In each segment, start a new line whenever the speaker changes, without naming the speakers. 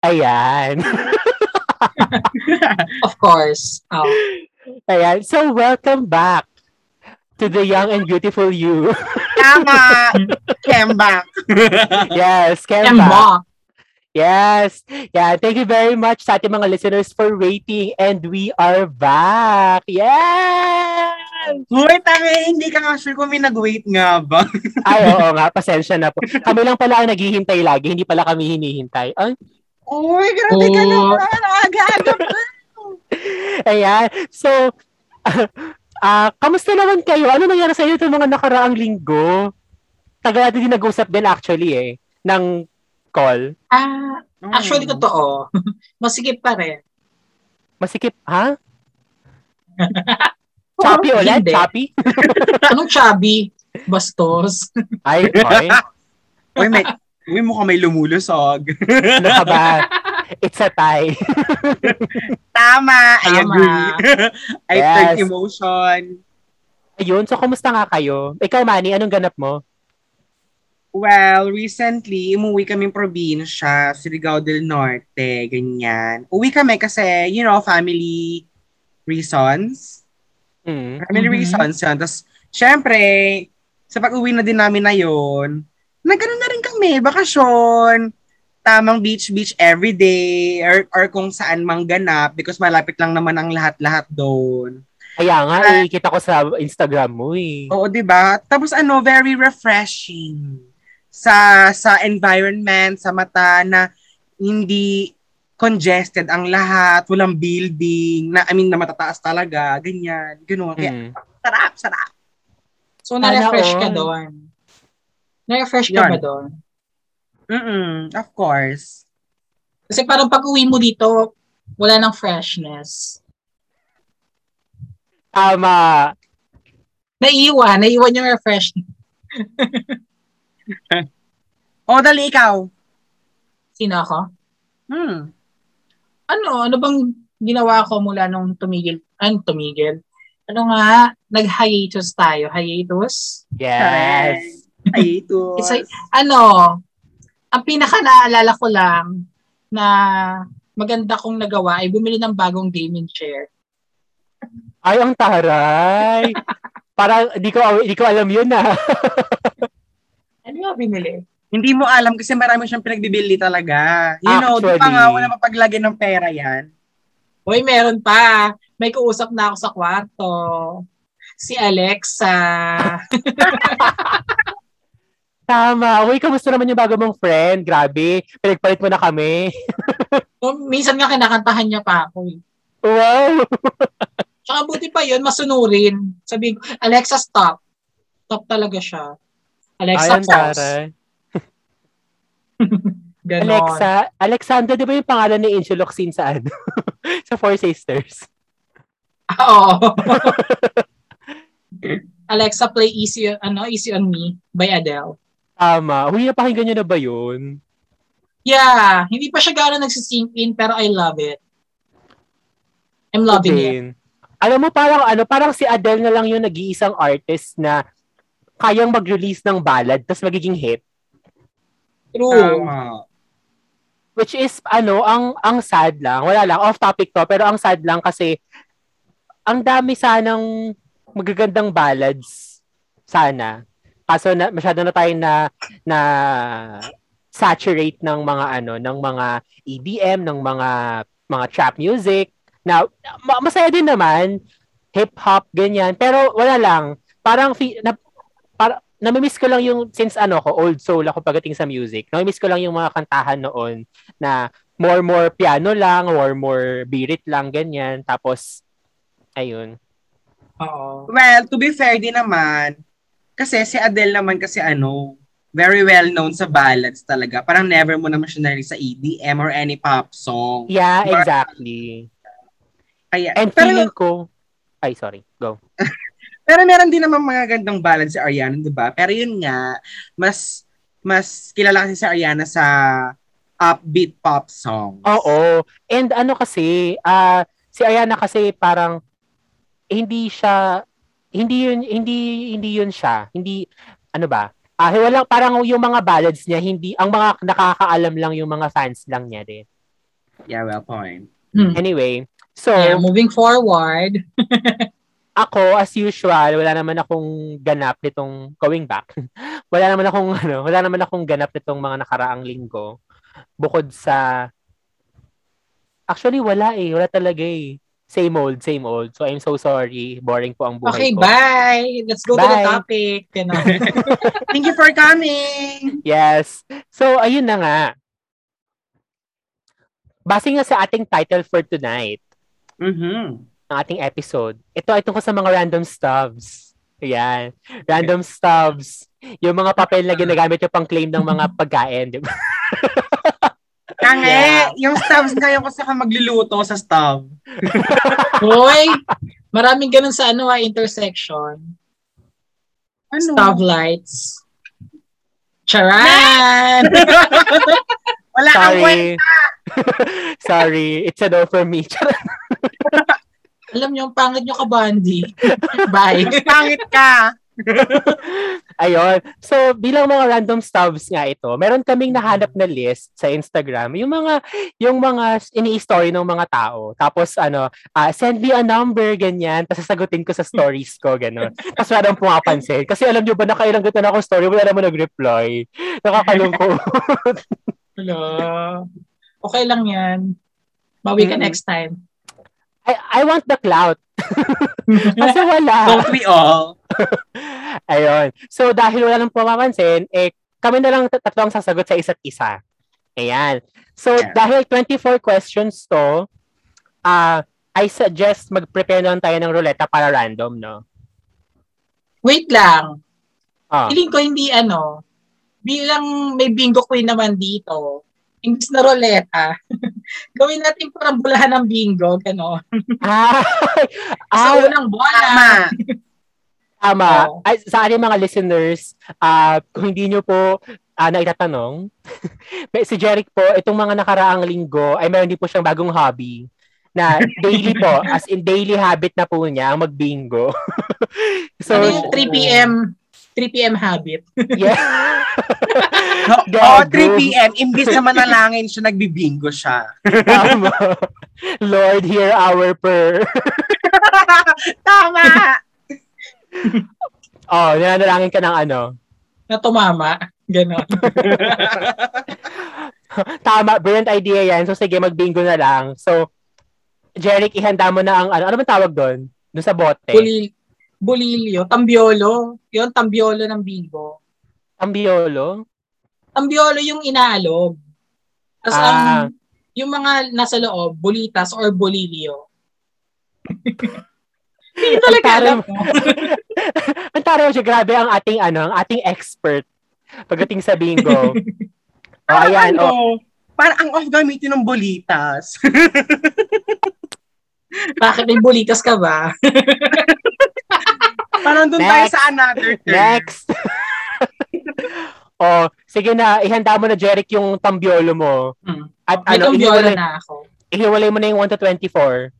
Ayan.
of course. Oh.
Ayan. So, welcome back to the young and beautiful you.
Tama! Kemba.
yes, Kemba.
Kemba.
Yes. Yeah, thank you very much sa ating mga listeners for waiting and we are back. Yes!
Wait, tanga, hindi ka nga sure kung may nag-wait nga ba?
Ay, oo nga, pasensya na po. Kami lang pala ang naghihintay lagi, hindi pala kami hinihintay. Ay,
Uy, grabe ka
Oh.
naman. Aga-aga pa.
Ayan. So, ah kamusta naman kayo? Ano nangyari sa inyo itong mga nakaraang linggo? Tagal natin din nag-usap din actually eh, ng call.
Ah, actually, totoo. Masikip pa rin.
Masikip, ha? Choppy ulit? Choppy?
Anong chubby? Bastos.
Ay, ay.
Uy, may, uy, mukhang may lumulusog.
Ano ka ba? It's a tie.
Tama, I
Tama.
agree. I
Yes.
take emotion.
Ayun, so kumusta nga kayo? Ikaw, Manny, anong ganap mo?
Well, recently, umuwi kaming probinsya, Surigao del Norte, ganyan. Uwi kami kasi, you know, family reasons.
Hmm.
Family
Mhm.
reasons yun. Tapos, syempre, sa pag-uwi na din namin na yun, nagkaroon na rin kami, bakasyon, tamang beach-beach everyday, or, or kung saan mang ganap, because malapit lang naman ang lahat-lahat doon.
Kaya nga, eh, kita ko sa Instagram mo eh.
Oo, 'di ba? Tapos ano, very refreshing sa sa environment, sa mata na hindi congested ang lahat, walang building, na I mean na matataas talaga, ganyan, ganoon. Kaya
Hmm.
sarap, sarap.
So, na-refresh ka doon. Na-refresh ka ba doon?
Mm. Of course.
Kasi parang pag uwi mo dito, wala nang freshness.
Tama.
Naiiwan, naiiwan yung refreshment.
O, dali ikaw.
Sino ako?
Hmm.
Ano, ano bang ginawa ko mula nung tumigil? Ano tumigil? Ano nga, nag-hiatus tayo. Hiatus?
Yes.
Ay, ito.
It's like, ano, ang pinaka naaalala ko lang na maganda kong nagawa ay bumili ng bagong gaming chair.
Ay, ang taray. Parang, di ko, di ko alam yun ah.
Ano nga binili?
Hindi mo alam kasi marami siyang pinagbibili talaga. You know, di pa
Actually.
nga, wala mapaglagay ng pera yan.
Hoy, meron pa. May kausap na ako sa kwarto. Si Alexa.
Tama. Uy, kamusta naman yung bago mong friend? Grabe. Pinagpalit mo na kami.
O, minsan nga kinakantahan niya pa ako. eh.
Wow.
Tsaka buti pa yun, masunurin. Sabi ko, Alexa, stop. Stop talaga siya. Alexa,
Ay, ang
pause. Ganon.
Alexa, Alexandra, di ba yung pangalan ni Angel Locsin sa ano? sa Four Sisters.
Oo. Alexa, play Easy, ano, Easy on Me by Adele.
Tama. Huy, napakinggan nyo na ba yun?
Yeah, hindi pa siya gano'n nagsisink in, pero I love it. I'm loving it.
Din. Alam mo, parang ano, parang si Adele na lang yung nag-iisang artist na kayang mag-release ng ballad tapos magiging hit.
True.
Tama.
Which is, ano, ang ang sad lang. Wala lang, off topic to, pero ang sad lang kasi ang dami sanang magagandang ballads sana. Kaso na, masyado na tayo na na saturate ng mga ano, ng mga EDM, ng mga mga trap music. Na ma- masaya din naman, hip hop ganyan, pero wala lang. Parang fi- na, para namimiss ko lang yung since ano ko old soul ako pagdating sa music. Namimiss ko lang yung mga kantahan noon na more more piano lang or more birit lang ganyan. Tapos ayun.
Oo.
Well, to be fair din naman, kasi si Adele naman kasi ano, very well known sa ballads talaga. Parang never mo naman siya narinig sa EDM or any pop song.
Yeah,
More-
exactly.
Kaya,
And
pero,
feeling ko ay sorry, go.
pero meron din naman mga gandang ballads si Ariana, di ba? Pero yun nga, mas mas kilala kasi si Ariana sa upbeat pop songs.
Oo. And ano kasi, ah si Ayana kasi parang hindi siya hindi yun hindi hindi yun siya. Hindi ano ba? Ah, wala parang yung mga ballads niya hindi ang mga nakakaalam lang yung mga fans lang niya din.
Yeah, well point.
Hmm.
Anyway, so
Yeah, moving forward.
ako as usual, wala naman akong ganap nitong going back. wala naman akong ano, wala naman akong ganap nitong mga nakaraang linggo. Bukod sa Actually wala eh, wala talaga eh. Same old, same old. So I'm so sorry. Boring po ang buhay
Okay,
ko.
bye. Let's go to the
Bye.
topic. You know.
Thank you for coming!
Yes. So ayun na nga. Base nga sa ating title for tonight,
Mm-hmm.
ng ating episode. Ito ay tungkol sa mga random stubs. Ayan. Random stubs. Yung mga papel na ginagamit yung pang-claim ng mga pagkain. Di ba?
Kange,
Yeah.
yung stubs ngayon kasi ako magluluto sa stub.
Hoy, maraming ganun sa ano, ah, intersection.
Ano?
Stoplights. Charan!
Wala kang
Sorry.
kwenta.
Sorry. It's a no for me.
Alam niyo, ang pangit niyo ka, Bandy. Bye.
Pangit ka.
Ayun. So, bilang mga random stubs nga ito, meron kaming nahanap na list sa Instagram. Yung mga, yung mga ini-story ng mga tao. Tapos, ano, ah, send me a number, ganyan. Tapos, sasagutin ko sa stories ko, gano'n. Tapos, wala nang pumapansin. Kasi alam nyo ba, nakailang gito na ako story, wala naman nag-reply. Nakakalungkot.
Hello. Okay lang yan. Bawi ka
Mm.
next time.
I, I want the clout. Kasi wala.
Don't we all?
Ayun. So, dahil wala nang pumapansin, eh, kami na lang tat- tatlo ang sasagot sa isa't isa. Ayan. So,
Yeah.
dahil 24 questions to, ah I suggest mag-prepare na lang tayo ng ruleta para random, no?
Wait lang.
Ah.
Feeling ko hindi ano, bilang may bingo queen naman dito, imbis na roleta, gawin natin parang bulahan ng bingo, gano'n.
Ah,
Sa
ah,
unang bola.
Tama.
tama.
Oo.
Ay, sa ating mga listeners, ah kung hindi nyo po ah, naitatanong, si Jeric po, itong mga nakaraang linggo, ay meron din po siyang bagong hobby na daily po, as in daily habit na po niya ang magbingo. so,
ano yung 3 p.m. 3 p.m. habit?
yeah.
Oo,
Gago.
3 p.m. Imbis na manalangin siya, nagbibingo siya.
Tama. Lord, hear our prayer.
Tama!
Oh, nananalangin ka ng ano.
Na tumama. Gano'n.
Tama, brilliant idea yan. So, sige, magbingo na lang. So, Jeric, ihanda mo na ang, ano, ano ba tawag doon? Doon sa bote.
Bulil, bulilyo. Tambiolo. Yun, tambiolo ng bingo.
Ang biolo.
Tambiolo yung inaalog. Tapos
Ah.
ang, yung mga nasa loob, bulitas or bolilyo. Hindi talaga alam mo.
Ang taro siya, grabe ang ating, ano, ang ating expert pagdating sa bingo. oh, ayan,
ano,
oh.
Parang ang off gamitin ng bolitas.
Bakit may bulitas ka ba?
Parang doon tayo
Next.
sa another term.
Next. oh, sige na, ihanda mo na, Jeric, yung tambiolo mo.
Hmm.
At
May
ano,
tambiolo
ihiwalay,
na ako.
ihiwalay mo na yung 1 to 24.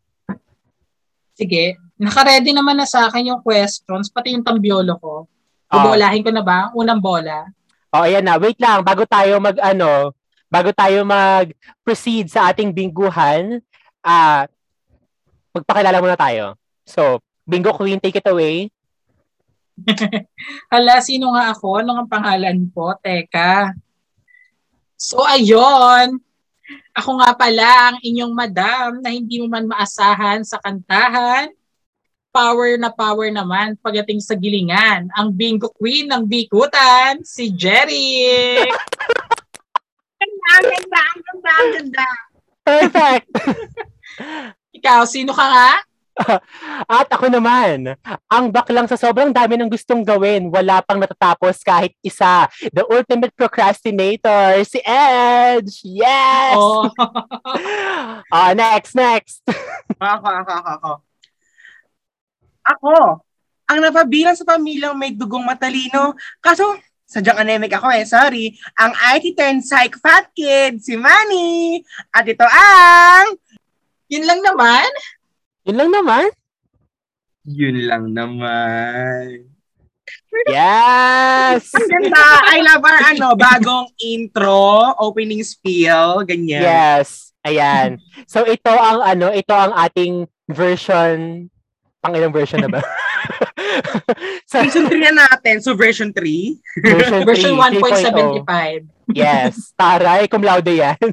Sige. Naka-ready naman na sa akin yung questions, pati yung tambiolo ko.
Oh.
Bubolahin ko na ba? Unang bola.
Oh, ayan na. Wait lang, bago tayo mag, ano, bago tayo mag-proceed sa ating bingguhan, ah, magpakilala muna tayo. So, Bingo Queen, take it away.
Hala, sino nga ako? Ano ang pangalan po? Teka. So, ayun. Ako nga pala ang inyong madam na hindi mo man maasahan sa kantahan. Power na power naman pagdating sa gilingan. Ang bingo queen ng bikutan, si Jerry.
Ang ganda, ganda, ang ganda.
Perfect!
Ikaw, sino ka nga?
At ako naman, ang baklang sa sobrang dami ng gustong gawin, wala pang natatapos kahit isa. The ultimate procrastinator, si Edge! Yes!
Oh.
Ah, next, next.
Ako, ako, ako, ako. Ako, ang napabilang sa pamilyang may dugong matalino. Kaso, sadyang anemic ako eh, sorry. Ang IT turn psych fat kid, si Manny. At ito ang...
Yun lang naman.
Yun lang naman.
Yun lang naman.
Yes!
Ang ganda! I love our ano, bagong intro, opening spiel, ganyan.
Yes. Ayan. So ito ang ano, ito ang ating version pang ilang version na ba?
so, season 3 na natin. So, version 3.
Version,
Version
3, 3.0.
1.75.
Yes. Taray, cum laude yan.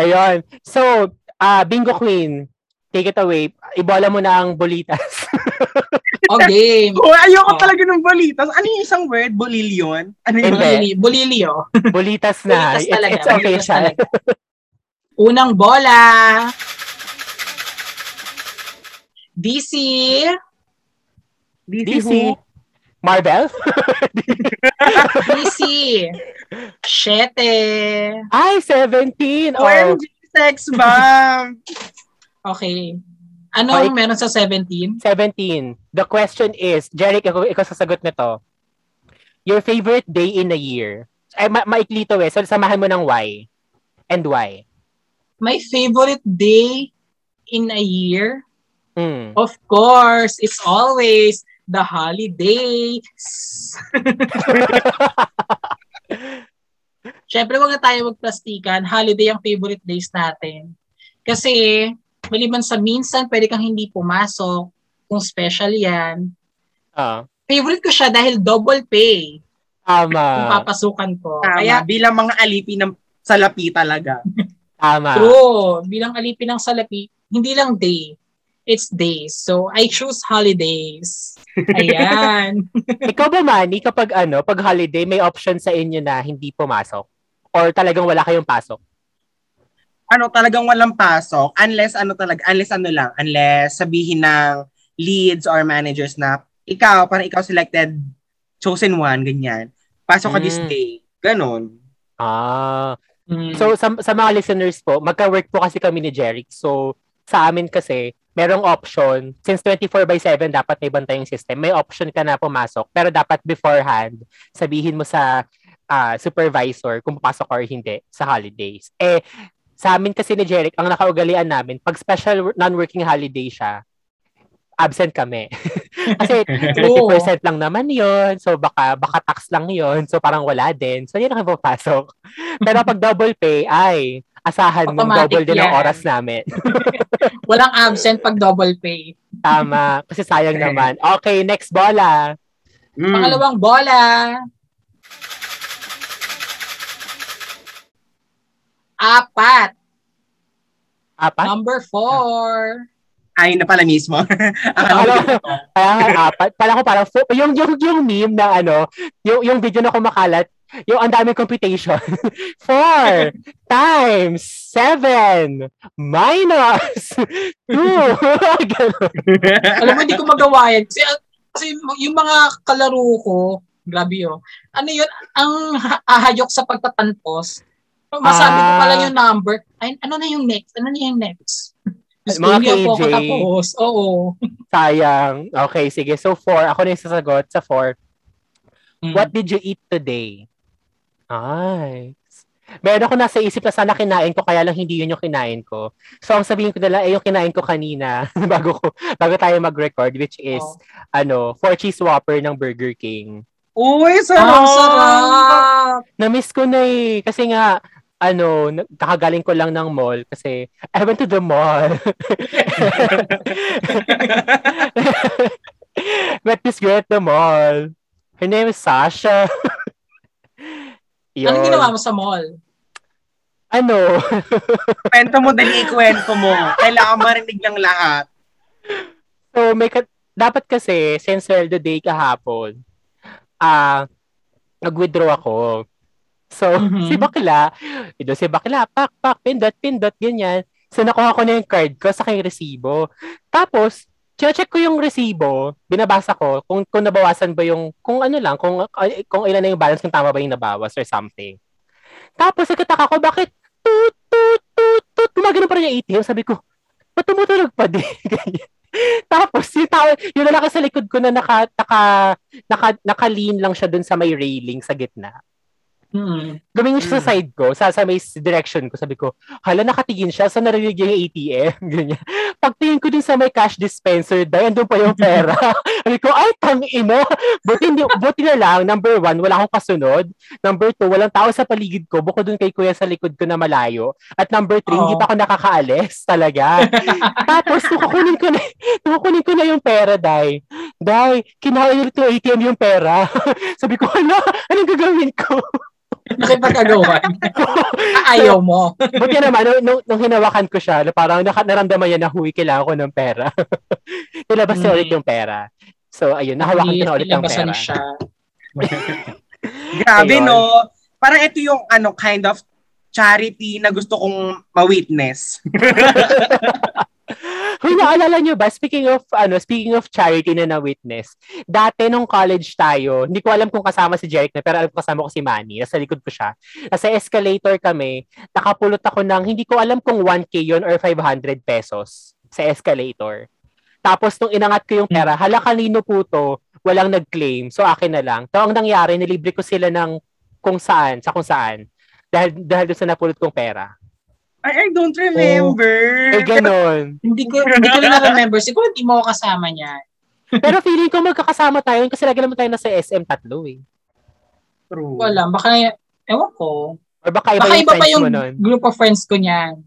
Ayun. So, uh, Bingo Queen, take it away. Ibola mo na ang bolitas.
O game.
Oh, ayoko
Oh.
talaga ng bolitas. Ano yung isang word? Bolilyon? Ano yun?
Hindi.
Bolili, bolilio.
bolitas na.
Bolitas
It's,
talaga,
it's okay
bolitas
siya.
talaga. Unang bola. DC.
DC,
DC.
who?
Marvel?
DC. Shete.
Ay, 17. Oh,
OMG, sex bomb.
Okay. Anong
Mike.
meron sa 17?
17. The question is, Jeric, ikaw, ikaw sasagot nito. Your favorite day in a year. Ay, ma- maikli to eh. So, samahan mo ng why. And why.
My favorite day in a year?
Mm.
Of course, it's always the holidays. Siyempre, wag na tayo magplastikan. Holiday ang favorite days natin. Kasi, maliban sa minsan, pwede kang hindi pumasok kung special yan.
Ah,
Favorite ko siya dahil double pay kung
tama.
papasukan ko.
Tama,
Kaya,
bilang mga alipi ng salapi talaga.
Tama.
true, bilang alipin ng salapi, hindi lang day, it's days. So, I choose holidays. Ayan.
Ikaw ba, Manny, kapag ano, pag holiday, may option sa inyo na hindi pumasok? Or talagang wala kayong pasok?
Ano, talagang walang pasok. Unless, ano talaga, unless ano lang, unless sabihin ng leads or managers na ikaw, parang ikaw selected, chosen one, ganyan. Pasok ka this
Mm.
day. Ganon.
Ah.
Mm.
So, sa, sa mga listeners po, magka-work po kasi kami ni Jeric. So, sa amin kasi, merong option, since 24 by 7 dapat may bantay yung system, may option ka na pumasok, pero dapat beforehand, sabihin mo sa ah, supervisor kung papasok or hindi sa holidays. Eh, sa amin kasi ni Jeric, ang nakaugalian namin, pag special non-working holiday siya, absent kami. kasi 30% lang naman yon So baka baka tax lang yon So parang wala din. So yun ang papasok. Pero pag double pay, ay asahan mong double din ang
yan.
oras namin.
Walang absent pag double pay.
Tama. Kasi sayang naman. Okay, next bola.
Mm.
Pangalawang bola. Apat.
Apat?
Number four.
Ay, na pala mismo.
Akala ko, kaya nga apat. Pala ko parang, fo- yung, yung, yung meme na ano, yung, yung video na kumakalat, yung ang daming computation. Four times seven minus two. Ganun.
Alam mo, hindi ko magawa yan. Kasi, kasi yung mga kalaro ko, grabe yun. Ano yun, ang ha- ahayok sa pagtatanpos, masabi ko pala
Ah.
yung number, ay, ano na yung next? Ano na yung next? Ko,
Mga
ako
KJ.
katapos. Oo.
Sayang. Okay, sige. So, four. Ako na yung sasagot sa four.
Mm.
What did you eat today? Nice. Meron ako nasa isip na sana kinain ko, kaya lang hindi yun yung kinain ko. So, ang sabihin ko na lang, eh, yung kinain ko kanina, bago ko, bago tayo mag-record, which is,
Oh.
ano, four cheese whopper ng Burger King.
Uy, sarap!
ang sarap!
Na-miss ko na eh, kasi nga, ano, kakagaling ko lang ng mall kasi I went to the mall. Met this girl at the mall. Her name is Sasha.
Anong ginawa mo sa mall?
Ano?
Kwento mo, dali ikwento mo. Kailangan marinig ng lahat.
so, may ka- dapat kasi, since sweldo day kahapon, ah, nag-withdraw ako. So,
Mhm.
si bakla, ito si bakla, pak, pak, pindot, pindot, ganyan. So, nakuha ko na yung card ko sa aking resibo. Tapos, check ko yung resibo, binabasa ko kung, kung nabawasan ba yung, kung ano lang, kung, kung ilan na yung balance, kung tama ba yung nabawas or something. Tapos, nagkataka ko, bakit tut, tut, tut, tut, gumagano pa rin yung ATM. Sabi ko, ba't tumutulog pa din? Tapos, yung tao, yung lalaki sa likod ko na naka, naka, naka, naka-lean lang siya dun sa may railing sa gitna.
Hmm.
Gumingin siya sa
Mm.
side ko, sa, sa may direction ko. Sabi ko, hala, nakatingin siya. So, narinig niya yung ATM. Ganyan. Pagtingin ko dun sa may cash dispenser, dahil andun pa yung pera. Sabi ko, ay, tang ina. Buti, hindi- buti na lang, number one, wala akong kasunod. Number two, walang tao sa paligid ko, bukod dun kay kuya sa likod ko na malayo. At number three, hindi
Oo.
pa ako nakakaalis talaga. Tapos, nung kukunin ko na, nung kukunin ko na yung pera, Day. Day, kinain yung ATM yung pera. Sabi ko, hala, anong gagawin ko?
Nakipagkagawan. Ayaw mo.
Buti naman, nung, nung, nung hinawakan ko siya, parang naka, naramdaman niya na, huy, kailangan ko ng pera. Nilabas niya ulit yung pera. So, ayun, nahawakan ko na ulit yung pera.
siya.
Grabe,
Ayun.
no? Parang ito yung ano kind of charity na gusto kong ma-witness.
Huy, naalala niyo ba, speaking of, ano, speaking of charity na na-witness, dati nung college tayo, hindi ko alam kung kasama si Jeric na, pero alam ko kasama ko si Manny, nasa likod ko siya. Nasa escalator kami, nakapulot ako ng, hindi ko alam kung 1K yun or 500 pesos sa escalator. Tapos nung inangat ko yung pera, hala kanino po to, walang nag-claim, so akin na lang. So ang nangyari, nilibre ko sila ng kung saan, sa kung saan. Dahil, dahil doon sa napulot kong pera.
I, I don't remember.
Eh, ganon.
Hindi ko, hindi ko na remember. Siguro hindi mo ako kasama niya.
Pero feeling ko magkakasama tayo kasi lagi naman tayo nasa SM tatlo eh.
True.
Wala. Baka, ewan ko.
Or baka iba
Baka
yung
iba pa yung group of friends ko niyan.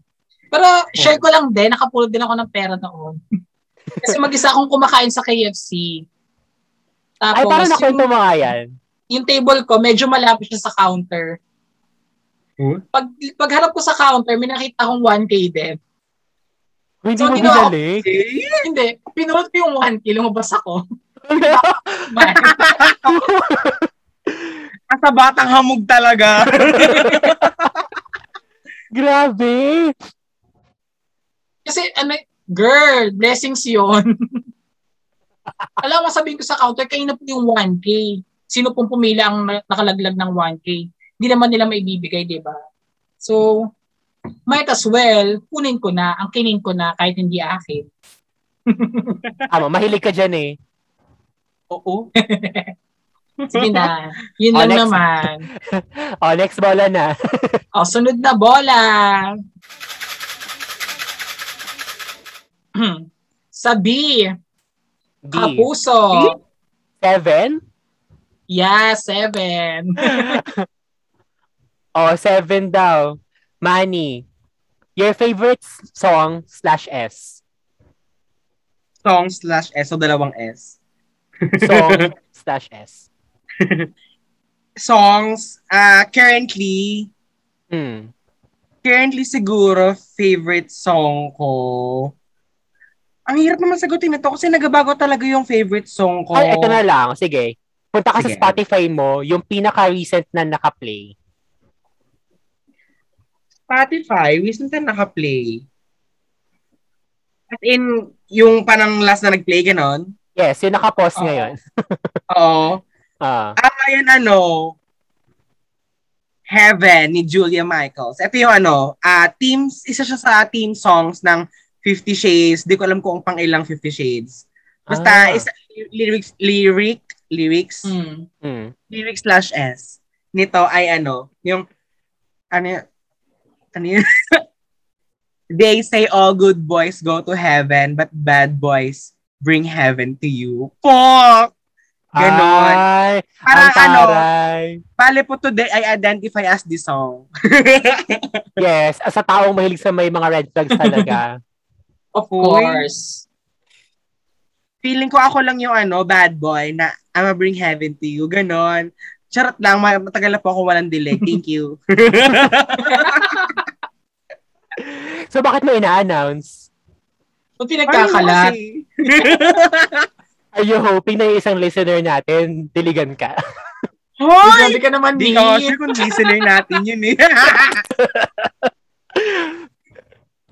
Pero share ko lang din, nakapulot din ako ng pera noon. Kasi mag-isa akong kumakain sa KFC.
Ay,
Tapos,
parang nakwento
yung,
mo nga yan.
yung table ko, medyo malapit siya sa counter.
Huh?
Pag, pagharap ko sa counter, may nakita akong 1K din.
Hindi
So,
mo
ginawa-
binalik.
Eh,
Hindi, pinulot ko yung 1K, lumabas ako.
Asa batang hamog talaga.
Grabe.
Kasi, ano, girl, blessings yon Alam mo, sabihin ko sa counter, kayo na po yung 1K. Sino pong pumila ang na- nakalaglag ng 1K? Hindi naman nila maibibigay, di ba? So, might as well, kunin ko na, ang kinin ko na kahit hindi akin.
Tama, mahilig ka dyan eh.
Oo.
Sige na. Yun
Oh,
lang
next.
naman.
O, next bola na.
O, sunod na bola. Sa B,
D.
Kapuso.
Seven?
Yeah, seven.
O, seven daw. Manny. Your favorite song slash S.
Song slash S, so dalawang S.
Song slash S.
Songs, ah currently,
Hmm.
currently siguro favorite song ko. Ang hirap naman sagutin ito kasi nagabago talaga yung favorite song ko.
Ay, ito na lang. Sige. Punta ka
Sige.
sa Spotify mo, yung pinaka-recent na naka-play.
Spotify, recent na naka-play. As in, yung parang last na nag-play, ganon.
Yes, yung naka-pause
Oo.
ngayon.
Oo.
Ah.
Ah, yan ano, Heaven ni Julia Michaels. Ito yung ano, ah teams, isa siya sa team songs ng Fifty Shades. Di ko alam kung pang ilang Fifty Shades. Basta,
Ah.
isa, lyrics, lyric, lyrics,
Hmm.
Hmm.
lyrics slash S. Nito ay ano, yung, ano yun, ano yun? They say all good boys go to heaven, but bad boys bring heaven to you. Fuck! Ganon.
Ay,
Parang
ang
ano. Bale po today, I identify as the song.
Yes, sa taong mahilig sa may mga red flags talaga.
Of course.
Feeling ko ako lang yung ano, bad boy na I'ma bring heaven to you. Ganon. Charot lang, ma- matagal na po ako walang delay. Thank you.
So bakit mo ina-announce?
Kung pinagkakalat.
Ay,
Are you hoping na yung isang listener natin, diligan ka?
Hoy!
Grabe ka naman,
Di
Di.
ka sure kung listener natin yun eh.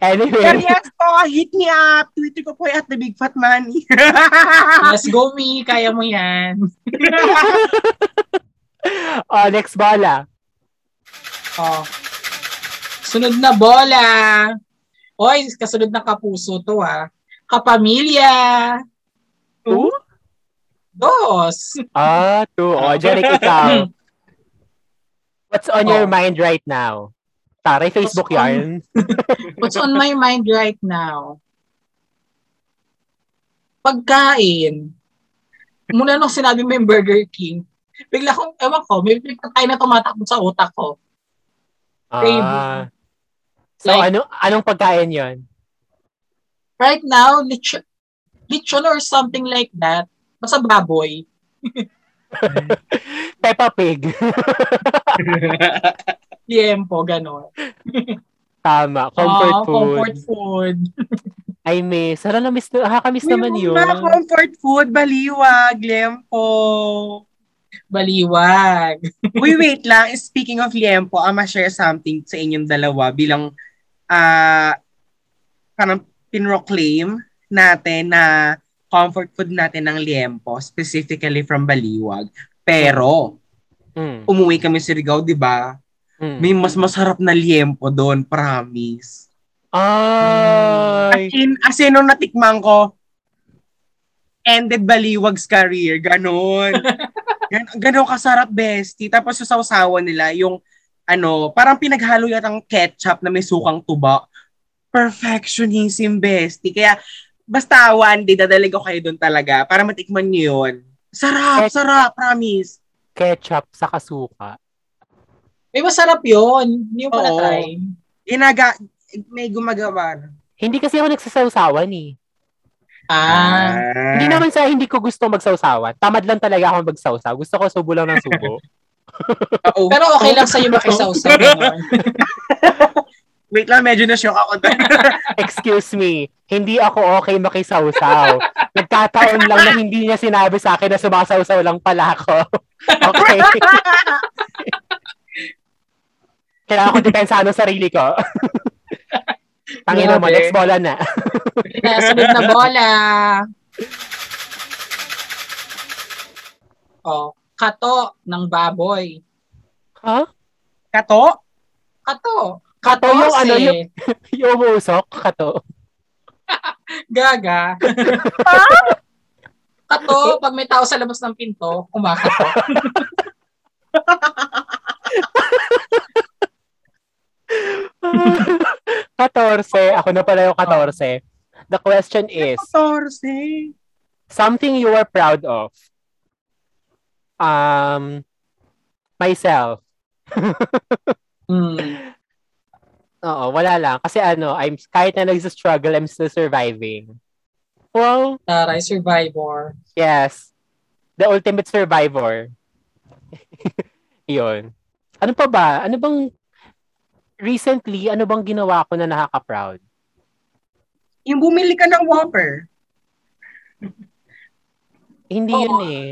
Pero
Anyway,
yes po, hit me up. Twitter ko po at the Big Fat Money.
Let's go, me. Kaya mo yan.
oh, next bola.
Oh. Sunod na bola. Oy, kasunod na kapuso to ha. Kapamilya.
Two?
Dos.
Ah, two. Oh, Jeric, ikaw. What's on your
Oh.
mind right now? Taray, Facebook
What's on-
yarn.
What's on my mind right now? Pagkain. Muna nung sinabi mo yung Burger King, bigla kong, ewan ko, may pagkain na tumatakbo sa utak ko.
Ah. So,
Like-
ano, anong pagkain yon?
Right now, lechon, lechon or something like that. Basta baboy.
Peppa Pig.
Liempo, gano'n.
Tama. Comfort
Ah,
food.
Comfort food.
I miss. Sana na-miss. Nakakamiss naman yun.
Mga comfort food, baliwag, lempo.
Baliwag.
Uy, wait lang. Speaking of liempo, I'm share something sa inyong dalawa bilang ah parang pinroclaim natin na comfort food natin ng liempo, specifically from Baliwag. Pero,
Mm.
umuwi kami sa Rigao, di ba?
Mm.
May mas masarap na liempo doon, promise. As
Ay.
in, as in, nung natikman ko, ended Baliwag's career. Ganon. Gan- ganon kasarap, bestie. Tapos sa sausawan nila, yung, ano, parang pinaghalo yatang ketchup na may sukang tuba. Perfectionism, bestie. Kaya, basta one day, dadalig ko kayo doon talaga para matikman niyo yun. Sarap,
Ket-
sarap, promise.
Ketchup sa kasuka.
May masarap yun. Hindi mo pa
Oo.
na-try.
Ginaga, may gumagawa. na.
Hindi kasi ako nagsasawsawan eh.
Ah.
Hindi naman sa hindi ko gusto magsawsawan. Tamad lang talaga ako magsawsaw. Gusto ko subo lang ng subo.
Oo.
Pero okay lang sa'yo makisawsaw. gano'n.
Wait lang, medyo na-shock ako.
Excuse me, hindi ako okay makisawsaw. Nagkataon lang na hindi niya sinabi sa akin na sumasawsaw lang pala ako. Okay? Kailangan ko depensahan ng sarili ko. Tangin mo,
Grabe.
next bola na.
na, sunod na bola. Oh, kato ng baboy.
Ha?
Kato?
Kato.
Kato yung ano, yung, yung umusok, kato.
Gaga. kato, pag may tao sa labas ng pinto, kumakato.
14. Ako na pala yung 14. The question is,
14.
something you are proud of. Um, myself.
Hmm.
Oo, wala lang. Kasi ano, I'm, kahit na nagsa-struggle, I'm still surviving. Well,
Taray, survivor.
yes. The ultimate survivor. Yun. Ano pa ba? Ano bang, recently, ano bang ginawa ko na nakaka-proud?
Yung bumili ka ng Whopper.
Hindi
Oo.
yun eh.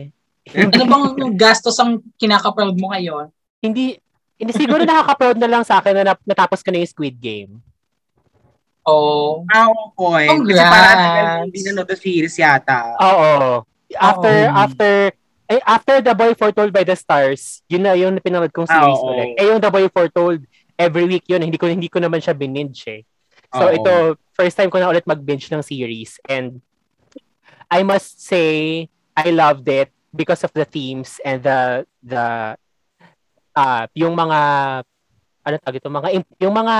Ano bang gastos ang kinakaproud mo ngayon?
Hindi, hindi siguro nakaka-proud na lang sa akin na natapos ko na yung Squid Game.
Oh,
Ah, okay. Kasi
Congrats.
parang tagal hindi na the series yata.
Oo. After,
Oo.
after, eh, after The Boy Foretold by the Stars, yun na yung pinanood kong series
Ah, oo.
ulit. Eh, yung The Boy Foretold, every week yun, hindi ko, hindi ko naman siya bininge eh. So,
Oo.
ito, first time ko na ulit mag-binge ng series. And, I must say, I loved it because of the themes and the, the, uh, yung mga, ano tawag ito, mga, yung mga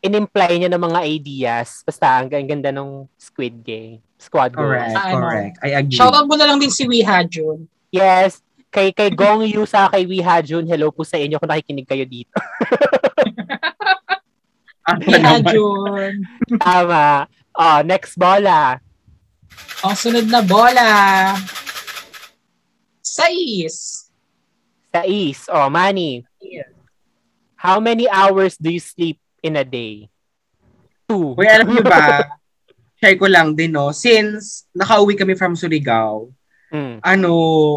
in-imply niya ng mga ideas. Basta, ang, ang ganda ng Squid Game. Squad Goals.
Correct,
Ano?
correct. I agree.
shoutout mo na lang din si Wiha Jun.
Yes. Kay kay Gong Yu sa kay Wiha Jun, hello po sa inyo kung nakikinig kayo dito.
Ano
Wiha? Jun.
Tama. Oh, next bola.
Ang sunod na bola. Sais.
Sa East. Oh, Manny. How many hours do you sleep in a day? Two.
Uy, alam niyo ba, share ko lang din, no? Since nakauwi kami from Surigao,
Mm.
ano,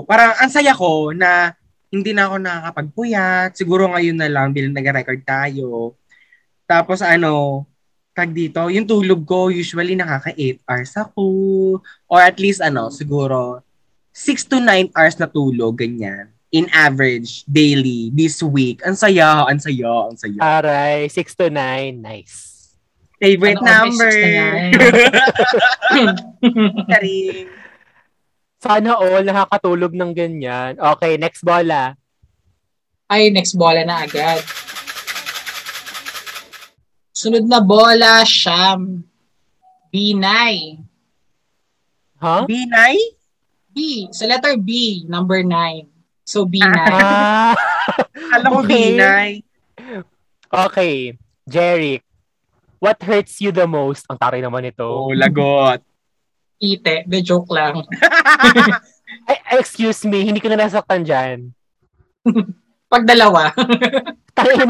parang ang saya ko na hindi na ako nakakapagpuyat. Siguro ngayon na lang bilang nag-record tayo. Tapos ano, tag dito, yung tulog ko usually nakaka 8 hours ako. Or at least ano, siguro 6 to 9 hours na tulog, ganyan. In average, daily, this week. Ang saya, ang saya, ang saya.
Aray, 6 to 9. Nice.
Favorite
Ano,
number.
6 na
Karing.
Sana all nakakatulog ng ganyan. Okay, next bola.
Ay, next bola na agad. Sunod na bola, Sham. Binay.
Huh?
Binay?
B. Sa letter B, number 9. So, Binay.
Ah,
Alam ko
Okay.
Binay.
okay. Jeric, what hurts you the most? Ang taray naman ito.
Oh, lagot.
Ite. The joke lang.
Ay, ay, excuse me, hindi ko na nasaktan dyan.
Pag dalawa.
Taray na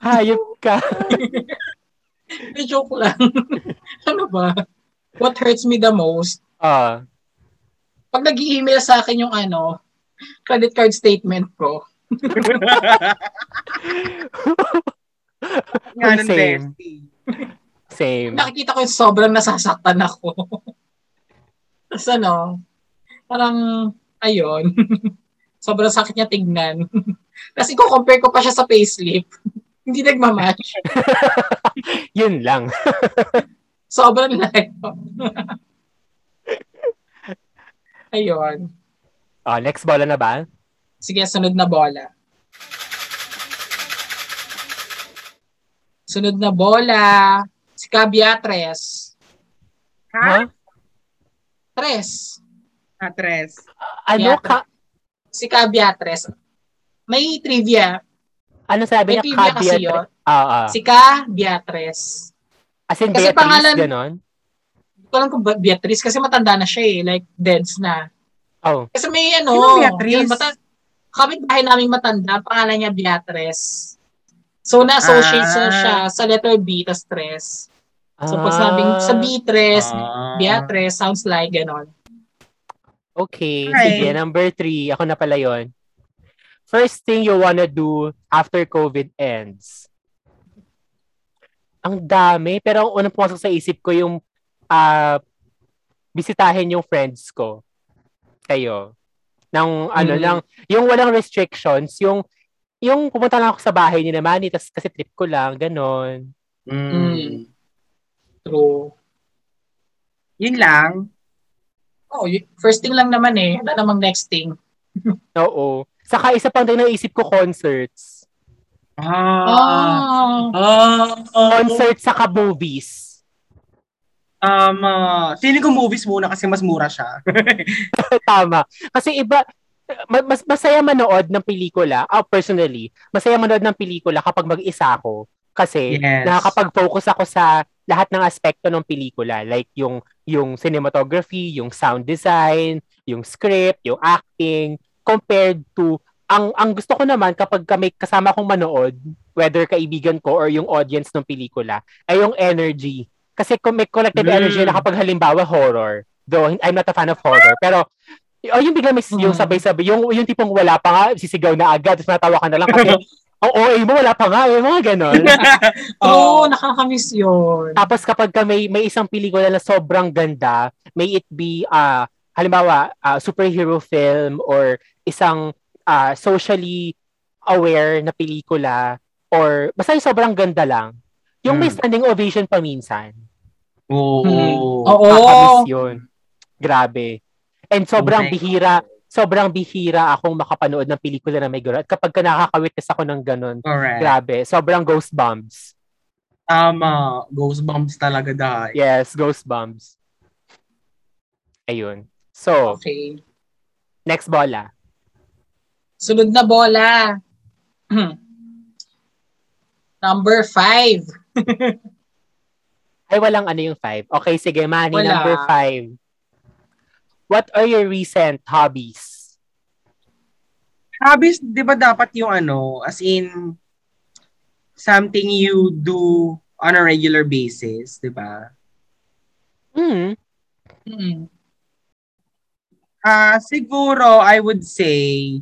Hayop ka.
The joke lang. ano ba? What hurts me the most?
Ah,
Pag nag email sa akin yung ano, credit card statement ko.
Nga ng
Same.
bestie.
same.
Nakikita ko yung sobrang nasasaktan ako. Tapos ano, parang, ayun, sobrang sakit niya tignan. Kasi ko compare ko pa siya sa payslip. Hindi nagmamatch.
Yun lang.
Sobrang layo. ayun.
Ah, next bola na ba?
Sige, sunod na bola. Sunod na bola. Si Cabiatres.
Ha?
Huh?
Tres.
Atres.
Ano
Yeah.
ka?
Si Cabiatres. May trivia.
Ano sabi niya?
kasi
Caveat-
yun.
Ah, ah.
Si Cabiatres.
As in,
kasi
Beatrice,
pangalan-
ganon?
Hindi ko alam kung Beatrice kasi matanda na siya eh. Like, deads na.
Oh.
Kasi may ano.
Sino Beatrice?
Yun, mata- kapit bahay namin matanda. Pangalan niya Beatrice. So, na-associate
Ah.
so siya sa letter B, tas tres. So, pag
Ah,
sabing sa B3,
Ah.
Beatrice, sounds like ganon.
Okay,
Okay.
sige. Number three. Ako na pala yon. First thing you wanna do after COVID ends. Ang dami. Pero ang unang pumasok sa isip ko yung ah, bisitahin yung friends ko. Kayo. Nang ano
Mm.
lang, yung walang restrictions, yung yung pumunta lang ako sa bahay ni naman, tas kasi trip ko lang, ganon.
Mm.
True.
Yun lang.
Oh, first thing lang naman eh. Wala namang next thing.
Oo. Saka isa pang din naisip ko, concerts.
Ah.
Ah.
Ah.
Concerts saka movies.
Tama. Feeling ko movies muna kasi mas mura siya.
Tama. Kasi iba, ma- mas masaya manood ng pelikula, ah, personally, masaya manood ng pelikula kapag mag-isa ako. Kasi
Yes.
nakakapag-focus ako sa lahat ng aspekto ng pelikula. Like yung, yung cinematography, yung sound design, yung script, yung acting, compared to, ang, ang gusto ko naman kapag kami kasama kong manood, whether kaibigan ko or yung audience ng pelikula, ay yung energy. Kasi kung may collective
Mm.
energy na kapag halimbawa horror, though I'm not a fan of horror, pero Oh, yung bigla may yung
Mm.
sabay-sabay, yung yung tipong wala pa nga, sisigaw na agad, tapos natawa ka na lang kasi ang OA mo wala pa nga, yung mga ganon.
Oo, nakakamiss yun.
tapos kapag ka may, may isang pelikula na sobrang ganda, may it be, ah halimbawa, ah, superhero film or isang ah, socially aware na pelikula or basta yung sobrang ganda lang, yung may
Mm.
standing ovation pa minsan.
Oo.
Hmm. Oo.
Yun. Grabe. And sobrang
Okay.
bihira, sobrang bihira akong makapanood ng pelikula na may gano'n. At kapag ka nakakawitness ako ng gano'n,
Correct.
grabe, sobrang ghost bombs.
Tama. Goosebumps talaga dahil.
Yes, ghost bombs. Ayun. So,
Okay.
next bola.
Sunod na bola. Number five.
Ay, walang ano yung five. Okay, sige, Manny,
Wala.
number five. What are your recent hobbies?
Hobbies, di ba dapat yung ano, as in, something you do on a regular basis, di ba?
Hmm.
Mm.
Ah, siguro, I would say,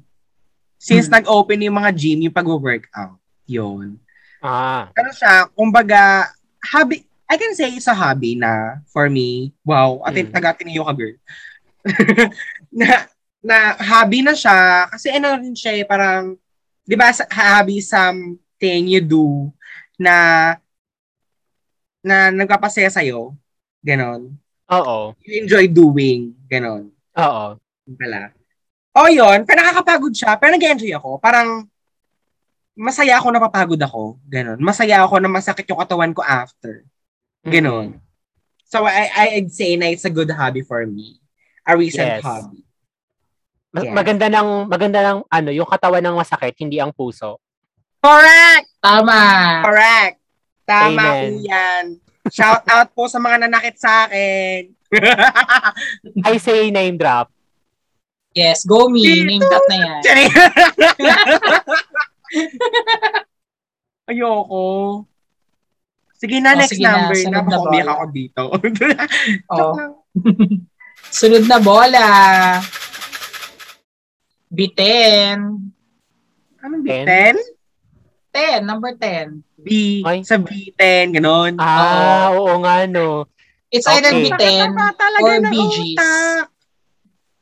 since
Hmm.
nag-open yung mga gym, yung pag-workout, yun.
Ah.
Ano siya, kumbaga, hobby, I can say it's a hobby na, for me, wow, atin,
Mm.
taga-tiniyo ka, girl. na, na hobby na siya, kasi ano rin siya eh, parang, di ba, sa- hobby something you do na, na nagpapasaya sa'yo, ganon.
Oo.
You enjoy doing, ganon.
Oo.
Pala. O yun, pero nakakapagod siya, pero nag-enjoy ako. Parang, masaya ako napapagod ako. Ganon. Masaya ako na masakit yung katawan ko after. Ganon. So, I, I'd say na it's a good hobby for me. A recent
Yes.
hobby.
Ma-
Yes.
Maganda ng maganda ng ano, yung katawan ng masakit, hindi ang puso.
Correct!
Tama.
Correct! Tama
Amen.
po yan. Shout out po sa mga nanakit sa akin.
I say name drop.
Yes, go me. Name that na yan.
Ayoko. Sige na,
Oh,
next
sige na,
number.
sunod na
Napakumiyak
bola.
ako dito.
Oh. Sunod na bola. B10.
Anong
Ten?
B10?
10, number 10.
B,
Ay.
sa B10, ganun.
Ah, oo nga no.
It's either
Okay.
B10
Nakakaba talaga
or.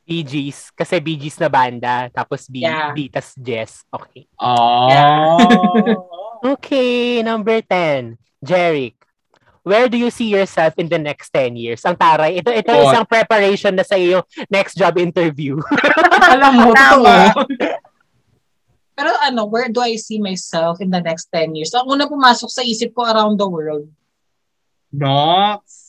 Bee Gees.
Kasi Gees na banda. Tapos B,
Yeah.
B tas Jess. Okay.
Oh.
Okay, number 10. Jeric. Where do you see yourself in the next 10 years? Ang taray. Ito, ito
Oh.
isang preparation na sa iyong next job interview.
Alam mo, totoo. Pero ano, where do I see myself in the next 10 years? Ang una pumasok sa isip ko around the world.
Nox.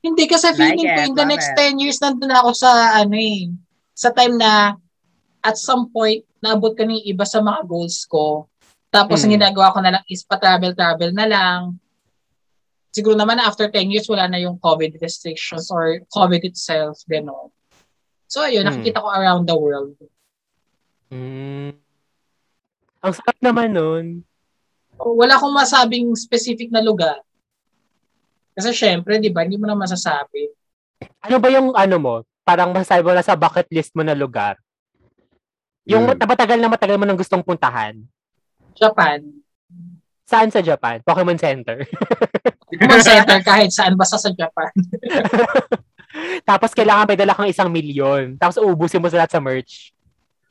Hindi kasi feeling
Like
ko in the next
it.
10 years nandun ako sa ano eh, sa time na at some point naabot ko na yung iba sa mga goals ko. Tapos ang
Hmm.
ginagawa ko na lang is pa-travel-travel na lang. Siguro naman after 10 years wala na yung COVID restrictions or COVID itself, gano'n. So ayun,
Hmm.
nakikita ko around the world.
Mm. Ang sarap naman nun.
Wala akong masabing specific na lugar. Kasi syempre, di ba, hindi mo na masasabi.
Ano ba yung ano mo? Parang masasabi mo na sa bucket list mo na lugar. Yung
Mm.
matagal na matagal mo nang gustong puntahan.
Japan.
Saan sa Japan? Pokemon Center.
Common center kahit saan, basta sa Japan.
Tapos kailangan may dala kang isang milyon. Tapos uubusin mo sa lahat sa merch.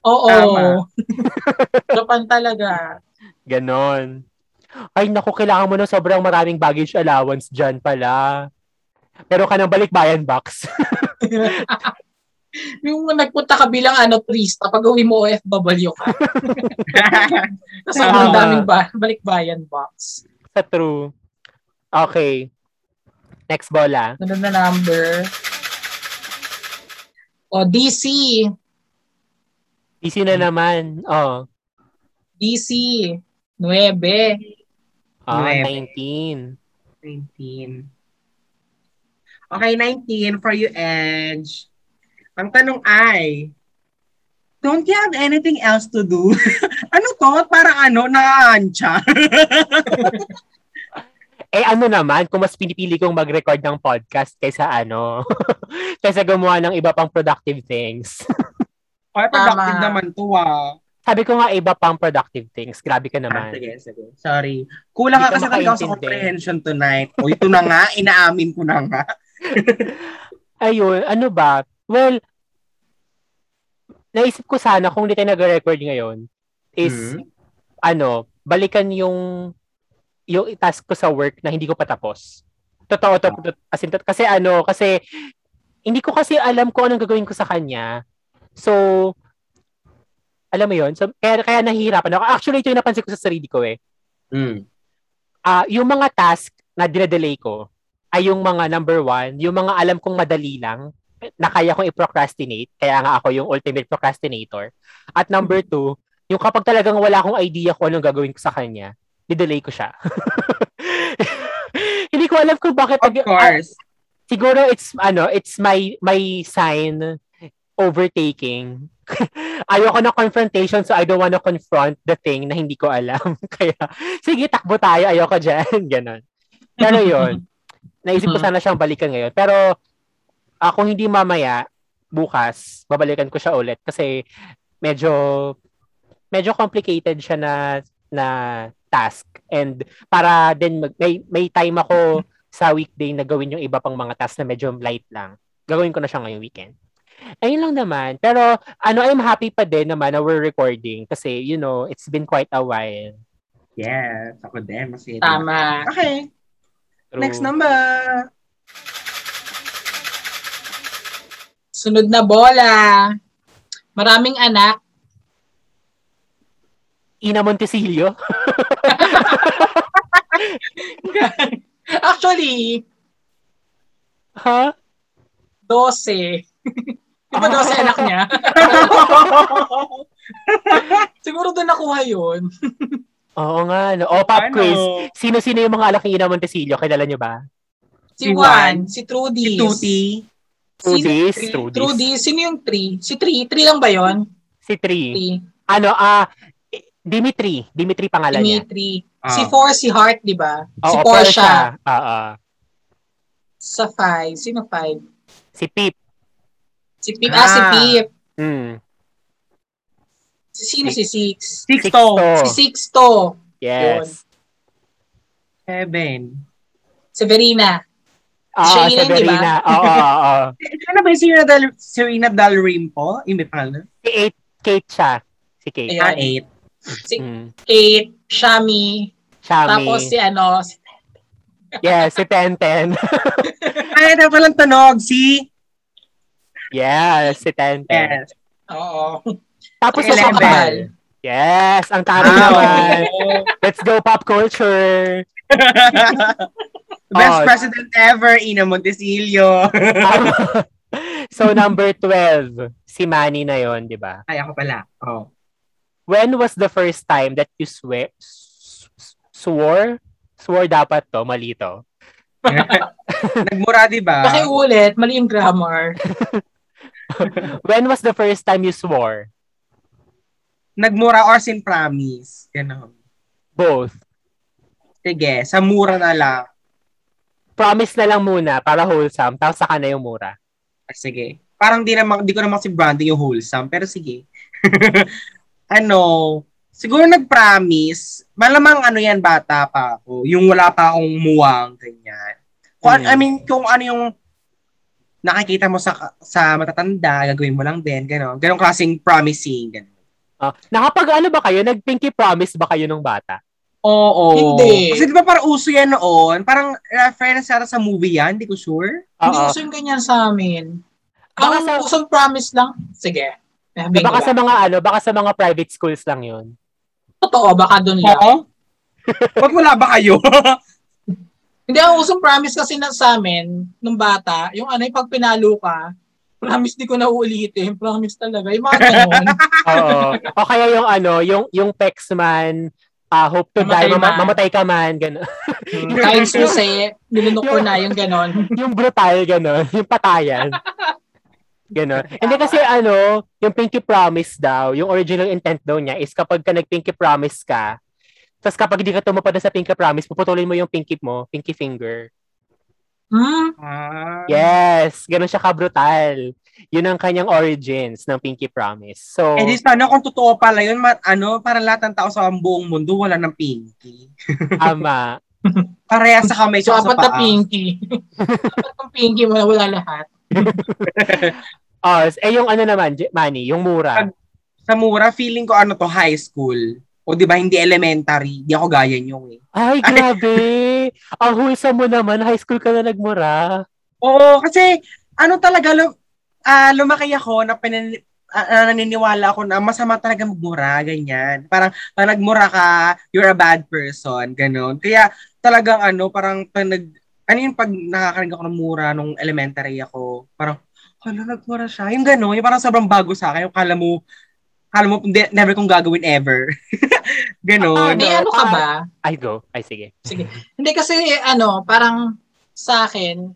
Oo. Japan talaga.
Ganon. Ay, naku, kailangan mo na sobrang maraming baggage allowance dyan pala. Pero ka ng balikbayan box.
yung nagpunta ka bilang ano, turista, pag uwi mo OFW ka. Kasi
Tama.
ang daming ba- balikbayan box.
sa true. Okay. Next bola.
Ano na number? O, DC.
Easy na naman. Oh.
DC. 9.
Ah,
Nueve.
19.
19. Okay, 19 for you, Edge. Ang tanong ay, don't you have anything else to do? ano to? Parang ano, naaantya.
Eh ano naman, kung mas pinipili kong mag-record ng podcast kaysa ano, kaysa gumawa ng iba pang productive things.
Ay, productive
Tama.
naman to ah.
Sabi ko nga iba pang productive things. Grabe ka
Ah,
naman.
sige, sige. Sorry. Kulang
Hindi
ka
ka
kasi talaga sa comprehension tonight. O ito na nga, inaamin ko na nga.
Ayun, ano ba? Well, naisip ko sana kung hindi tayo nag-record ngayon is
Hmm.
ano, balikan yung yung task ko sa work na hindi ko pa tapos. Totoo to, to- as in, kasi ano, kasi hindi ko kasi alam kung anong gagawin ko sa kanya. So, alam mo yun? So, kaya, kaya nahihirapan ako. Actually, ito yung napansin ko sa sarili ko eh.
Mm.
Ah, yung mga task na dinedelay ko ay yung mga number one, yung mga alam kong madali lang, na kaya kong i-procrastinate. Kaya nga ako yung ultimate procrastinator. At number two, yung kapag talagang wala akong idea kung anong gagawin ko sa kanya, didelay ko siya. Hindi ko alam kung bakit.
Of course.
Ah, siguro it's, ano, it's my, my sign overtaking. Ayoko ng confrontation so I don't wanna confront the thing na hindi ko alam. Kaya, sige, takbo tayo. Ayoko dyan. Ganon. Pero yun, naisip ko
Mhm.
sana siyang balikan ngayon. Pero, ah, kung hindi mamaya, bukas, babalikan ko siya ulit. Kasi, medyo, medyo complicated siya na, na task. And, para din, mag, may, may time ako sa weekday na gawin yung iba pang mga task na medyo light lang. Gagawin ko na siya ngayong weekend. Ayun lang naman. Pero, ano, I'm happy pa din naman na we're recording kasi, you know, it's been quite a while.
Yes, ako din. Masaya din.
Tama.
Okay,
True.
next number.
Sunod na bola. Maraming anak.
Ina Montesilio.
Actually,
Ha?
12. Di ba 12 anak niya? Siguro doon nakuha yun.
Oo nga. No. O, pop
Ano?
quiz. Sino-sino yung mga anak ni Ina Montesilio? Kilala nyo ba?
Si
Si
Juan,
Juan,
si Trudy.
Si Tuti.
Trudis.
Si
Trudis.
Trudy. Sino yung 3? Si 3. 3 lang ba yun?
Si Tri.
3.
Ano, ah, Dimitri. Dimitri pangalan niya.
Dimitri.
Ah.
Si 4, si Heart, di ba? Si
Oo,
Portia.
Oo.
Sa 5. Sino 5?
Si Pip.
Si Pip. Ah, si
Ah.
Pip.
Mm.
Si sino si 6?
Sixto.
Si Sixto.
Yes.
Seven.
Severina.
Ah,
yun, ba?
Severina. Oo, oo, oo.
Ano ba yung Serena Del, Serena Dalrim po? Yung may pangalan?
Si Eight, Kate siya. Si Kate.
Ayan.
Ah, eight.
Si
Mm.
Kate, Shami,
Shami.
tapos si ano, si
Yes, si Tenten.
Ay, ito palang tunog. Si?
Yes, si Tenten.
Yes.
Oo.
Tapos
Eleven.
kapal. Yes, ang taro
Ah,
naman. Let's go pop culture.
Best
Oh.
president ever, Ina Montesilio.
So number 12, si Manny na yon, di ba?
Ay, ako pala. Oh.
When was the first time that you swear, s- s- swore? Swore dapat to, mali to.
Nagmura, di ba?
Pakiulit, mali yung grammar.
When was the first time you swore?
Nagmura or sin promise. Ganon.
Both.
Sige, sa mura na lang.
Promise na lang muna para wholesome, tapos saka na yung mura.
Ah, Sige. Parang di, naman, di ko naman si branding yung wholesome, pero sige. ano, siguro nag-promise, malamang ano yan, bata pa ako, yung wala pa akong muwang, ganyan. Kung,
Hmm.
I mean, kung ano yung nakikita mo sa sa matatanda, gagawin mo lang din, gano'n. Ganong klaseng promising, gano'n.
Ah, nakapag ano ba kayo? Nag-pinky promise ba kayo nung bata?
Oo.
Hindi.
Kasi di ba parang uso yan noon? Parang reference yata sa movie yan, di ko sure.
Hindi
Oo.
uso yung ganyan sa amin. Ang
Baka sa-
usong promise lang. Sige. Sabihin
Baka
ko
sa
ba?
mga ano, baka sa mga private schools lang yun.
Totoo, baka doon lang.
Oo. Ba't wala ba kayo?
Hindi, ang usong promise kasi na sa amin, nung bata, yung ano, yung pag pinalo ka, promise di ko na uulitin. Promise talaga. Yung mga ganun.
Oo. o kaya yung ano, yung yung Pexman, ah hope to
Mamatay
die, mama-
man.
mamatay ka man, gano'n.
Kain susi, nilunok ko na yung ganon.
yung brutal, gano'n. Yung patayan. Gano'n. Hindi kasi ano, yung pinky promise daw, yung original intent daw niya is kapag ka nag-pinky promise ka, tapos kapag hindi ka tumupad sa pinky promise, puputulin mo yung pinky mo, pinky finger.
Hmm?
Ah.
Yes, gano'n siya ka-brutal. Yun ang kanyang origins ng pinky promise. So,
Eh di sana kung totoo pala yun, ma- ano, para lahat ng tao sa buong mundo wala ng pinky.
tama.
Pareha sa kamay
So,
sa
apat na pinky. apat ng pinky, wala, wala lahat.
Oh, eh yung ano naman, Manny, yung mura.
Sa mura, feeling ko ano to, high school. O di ba hindi elementary. Di ako gaya nyo eh.
Ay, grabe. Ang wholesome mo naman. High school ka na nagmura.
Oo, kasi ano talaga, lu- ah, lumaki ako na pinan- ah, ah, naniniwala ako na masama talaga magmura, ganyan. Parang pag nagmura ka, you're a bad person, ganun. Kaya talagang ano, parang pag nag, ano yung pag nakakarinig ako ng mura nung elementary ako, parang, hala, nagmura siya. Yung gano'n, yung parang sobrang bago sa akin. Yung kala mo, kala mo, hindi- never kong gagawin ever. gano'n.
May ano ka ba?
Ay, go. Ay, sige.
Sige. Hindi kasi, ano, parang sa akin,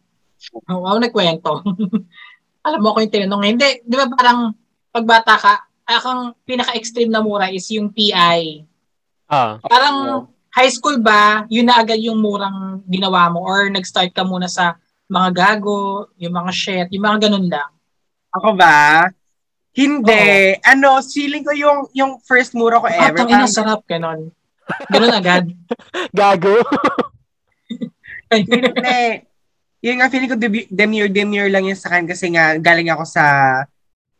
oh, wow, nagkwento. Alam mo ko yung tinanong. Hindi, di ba parang pagbata ka, akong pinaka-extreme na mura is yung PI.
Ah,
Parang high school ba, yun na agad yung murang ginawa mo or nag-start ka muna sa mga gago, yung mga shit, yung mga ganun lang.
Ako ba? Hindi. Ano, feeling ko yung yung first mura ko
Ah,
ever.
tangina,
parang-
sarap, ganun. Ganun agad.
gago.
Hindi. Yung nga, feeling ko demi- demure-demure lang yun sa akin kasi nga galing ako sa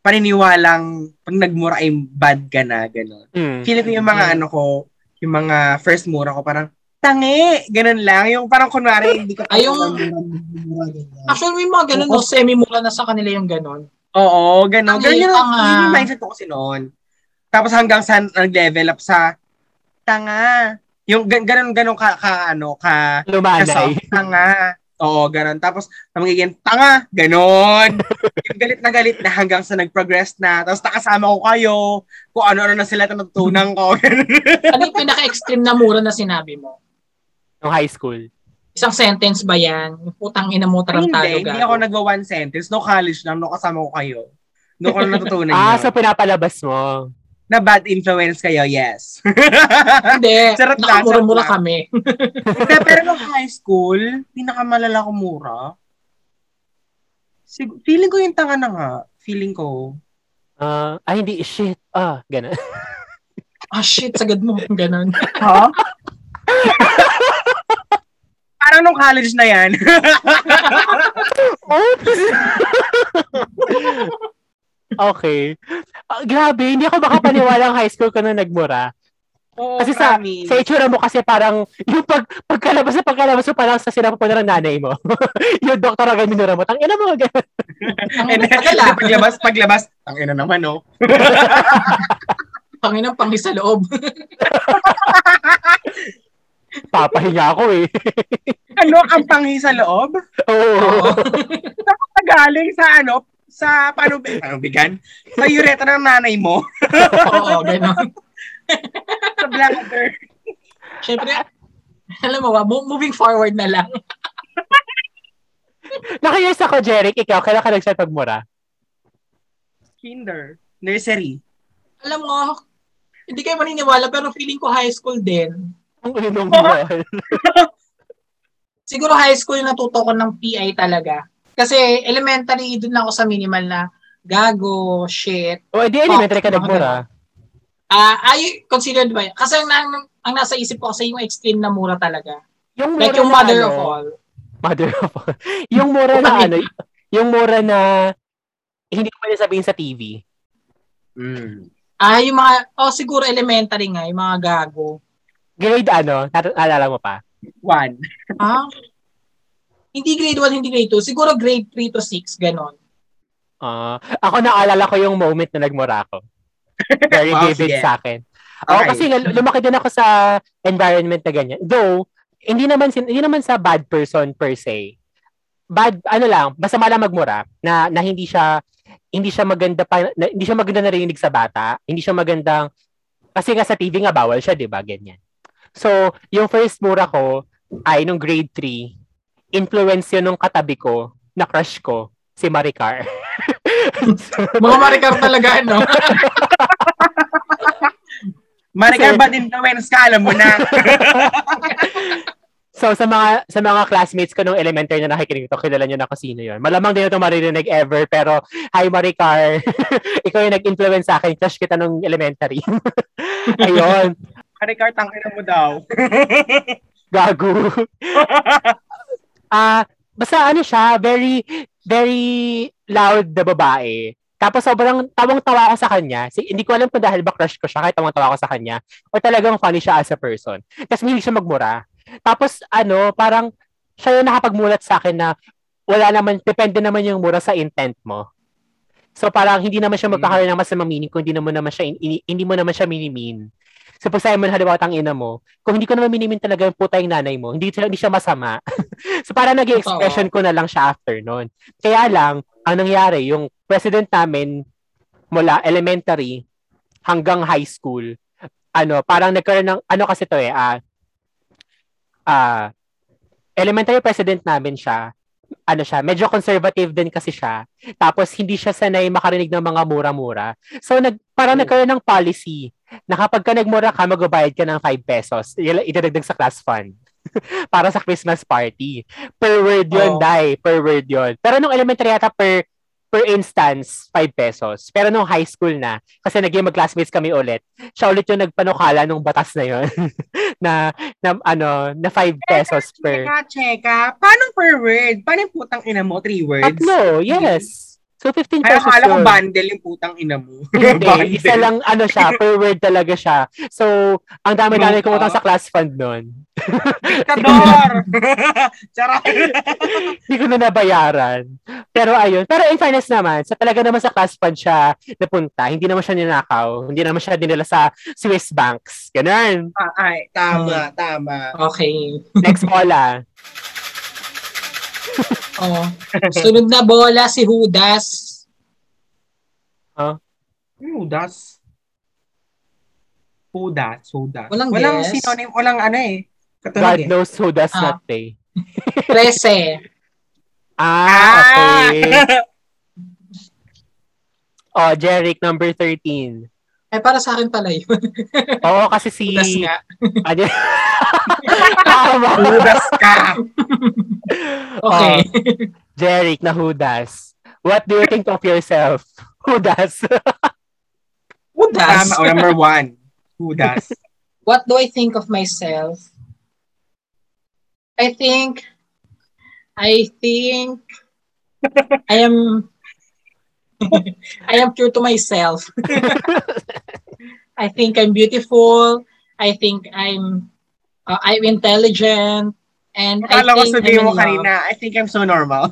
paniniwalang pag nagmura ay bad ka na, gano'n.
Hmm.
Feeling ko yung mga ano ko, yung mga first mura ko, parang tangi, ganun lang. Yung parang kunwari, hindi ka
Ay, yung-. Actually, may mga ganun, no, semi-mura na sa kanila yung ganun.
Oo, gano'n.
Ang
Ganun yung,
tanga.
yun yung mindset ko kasi noon. Tapos hanggang sa nag-level up sa tanga. Yung gan- ganun, ganun ka, ka ano, ka,
Lumanay.
Kaso, tanga. Oo, ganun. Tapos, na magiging tanga. Ganon. yung galit na galit na hanggang sa nag-progress na. Tapos, nakasama ko kayo. Kung ano-ano na sila natutunan ko.
Ano yung pinaka-extreme na mura na sinabi mo?
Nung high school.
Isang sentence ba yan? Putang ina mo
hindi,
tarantado
hindi ako nagwa one sentence. No college lang. No kasama ko kayo. No ko natutunan
Ah,
yun.
so pinapalabas mo.
Na bad influence kayo, yes.
Hindi.
Charot lang,
Nakamura-mura kami.
Hindi, pero nung high school, pinakamalala ko mura. Sig- feeling ko yung tanga na nga. Feeling ko.
Ah, ay, hindi. Shit. Ah, gano'n.
Ah, shit, sagad mo. Ganon.
Ha? Parang nung college na yan.
Oops! okay. Ah, grabe, hindi ako makapaniwala ang high school ko nung nagmura.
Oo,
Kasi sa,
promise.
sa itsura mo kasi parang, yung pag, pagkalabas na pagkalabas mo parang sa sinapupo na ng nanay mo. yung doktor agad minura mo. Tang ina mo.
Ang
And
ina, tagal ah.
paglabas, paglabas, ang ina naman, no?
Panginang panghi sa loob.
Papahinga ako eh.
Ano ang panghi sa loob?
Oo.
Galing sa ano, sa panubig, panubigan? Sa ureta ng nanay mo,
Oo, ganon.
sa bladder.
Siyempre, alam mo ba, mo- moving forward na lang.
Nakayos ako, Jeric. Ikaw, kailan ka nag-start magmura?
Kinder. Nursery.
Alam mo, hindi kayo maniniwala pero feeling ko high school din.
Ang mo.
Siguro high school natuto ko ng PI talaga. Kasi elementary, doon lang ako sa minimal na gago, shit.
o, di elementary ka nagmura.
Ah, ay, considered ba? yun? Kasi ang, ang, ang nasa isip ko kasi yung extreme na mura talaga.
Yung
Like
mura
yung
na
mother
ano,
of all.
Mother of all. yung mura na ano, yung mura na hindi ko pwede sabihin sa TV.
Mm.
Ah, yung mga, oh siguro elementary nga, yung mga gago.
Grade ano, naalala mo pa?
One.
Ah? hindi grade 1, hindi grade 2. Siguro grade 3 to 6, ganon.
Ah, ako naalala ko yung moment na nagmura ako. Very
Wow,
vivid
sige.
sa akin.
Okay.
kasi nga, lumaki din ako sa environment na ganyan. Though, hindi naman hindi naman sa bad person per se. Bad ano lang, basta malang magmura na na hindi siya hindi siya maganda pa na, hindi siya maganda narinig sa bata, hindi siya magandang kasi nga sa TV nga bawal siya, 'di ba? Ganyan. So, yung first mura ko ay nung grade 3, influence yun nung katabi ko, na crush ko, si Maricar.
Mga marikar talaga, no?
Maricar bad influence ka, alam mo na.
So sa mga sa mga classmates ko nung elementary na nakikinig ito, kilala niyo na kung sino 'yon. Malamang din ito maririnig ever pero hi Maricar. Ikaw yung nag-influence sa akin. Crush kita nung elementary. Ayun,
Maricar, tangina mo daw.
gago. Ah, basta ano siya, very very loud na babae. Tapos sobrang tawang-tawa ako sa kanya. Si, hindi ko alam kung dahil ba crush ko siya, kahit tawang-tawa ako sa kanya, o talagang funny siya as a person. Kasi hindi siya magmura. Tapos ano, parang siya yung nakapagmulat sa akin na wala naman, depende naman yung mura sa intent mo. So parang hindi naman siya magkakaroon ng masamang meaning kung hindi naman naman siya, hindi mo naman siya minimin. So pag sabi mo na halimbawa tang ina mo, kung hindi ko naman minimin talaga yung puta yung nanay mo, hindi, hindi siya masama. so parang naging expression ko na lang siya after nun. Kaya lang, ang nangyari, yung president namin mula elementary hanggang high school, ano, parang nagkaroon ng, ano kasi to eh, ah, ah, elementary president namin siya, ano siya, medyo conservative din kasi siya. Tapos hindi siya sanay makarinig ng mga mura-mura. So nag parang
Oh.
nagkaroon ng policy na kapag ka nagmura ka, magbabayad ka ng 5 pesos. Idadagdag sa class fund. para sa Christmas party. Per word yun,
Oh.
dai. Per word yun. Pero nung elementary yata per per instance, 5 pesos. Pero nung high school na, kasi naging mag-classmates kami ulit, siya ulit yung nagpanukala nung batas na yun. na, na, ano, na 5 pesos per...
Cheka, cheka. Paano per word? Paano yung putang ina mo? Three words?
Tatlo, yes. So, 15
Kaya
pesos
akala ko bundle yung putang ina mo.
Hindi, isa lang ano siya, per word talaga siya. So, ang dami-dami
Lupa.
kumutang sa class fund nun.
Diktador! Charot!
Hindi ko na nabayaran. Pero ayun. Pero in fairness naman, sa talaga naman sa class fund siya napunta, hindi naman siya ninakaw, hindi naman siya dinala sa Swiss banks. Ganun.
Ah, Ay, tama, tama.
Okay.
Next bola.
Oh. Sunod na bola si Judas.
Judas. Judas, Judas.
Walang
walang
guess.
synonym, walang ano eh.
God
Katunog eh.
knows who does
Ah.
not pay.
13.
Ah, okay. oh, Jeric, number 13.
Ay, para sa akin pala yun.
Oo, kasi si...
Judas nga.
Ano? Tama.
Judas ka.
Okay.
Jeric na Judas. What do you think of yourself? Judas.
Judas.
Tama, oh, number one. Judas.
What do I think of myself? I think, I think, I am, I am true to myself. I think I'm beautiful. I think I'm, uh, I'm intelligent. And
Akala
I
ko
think
sabihin
I'm
mo
love.
kanina, I think I'm so normal.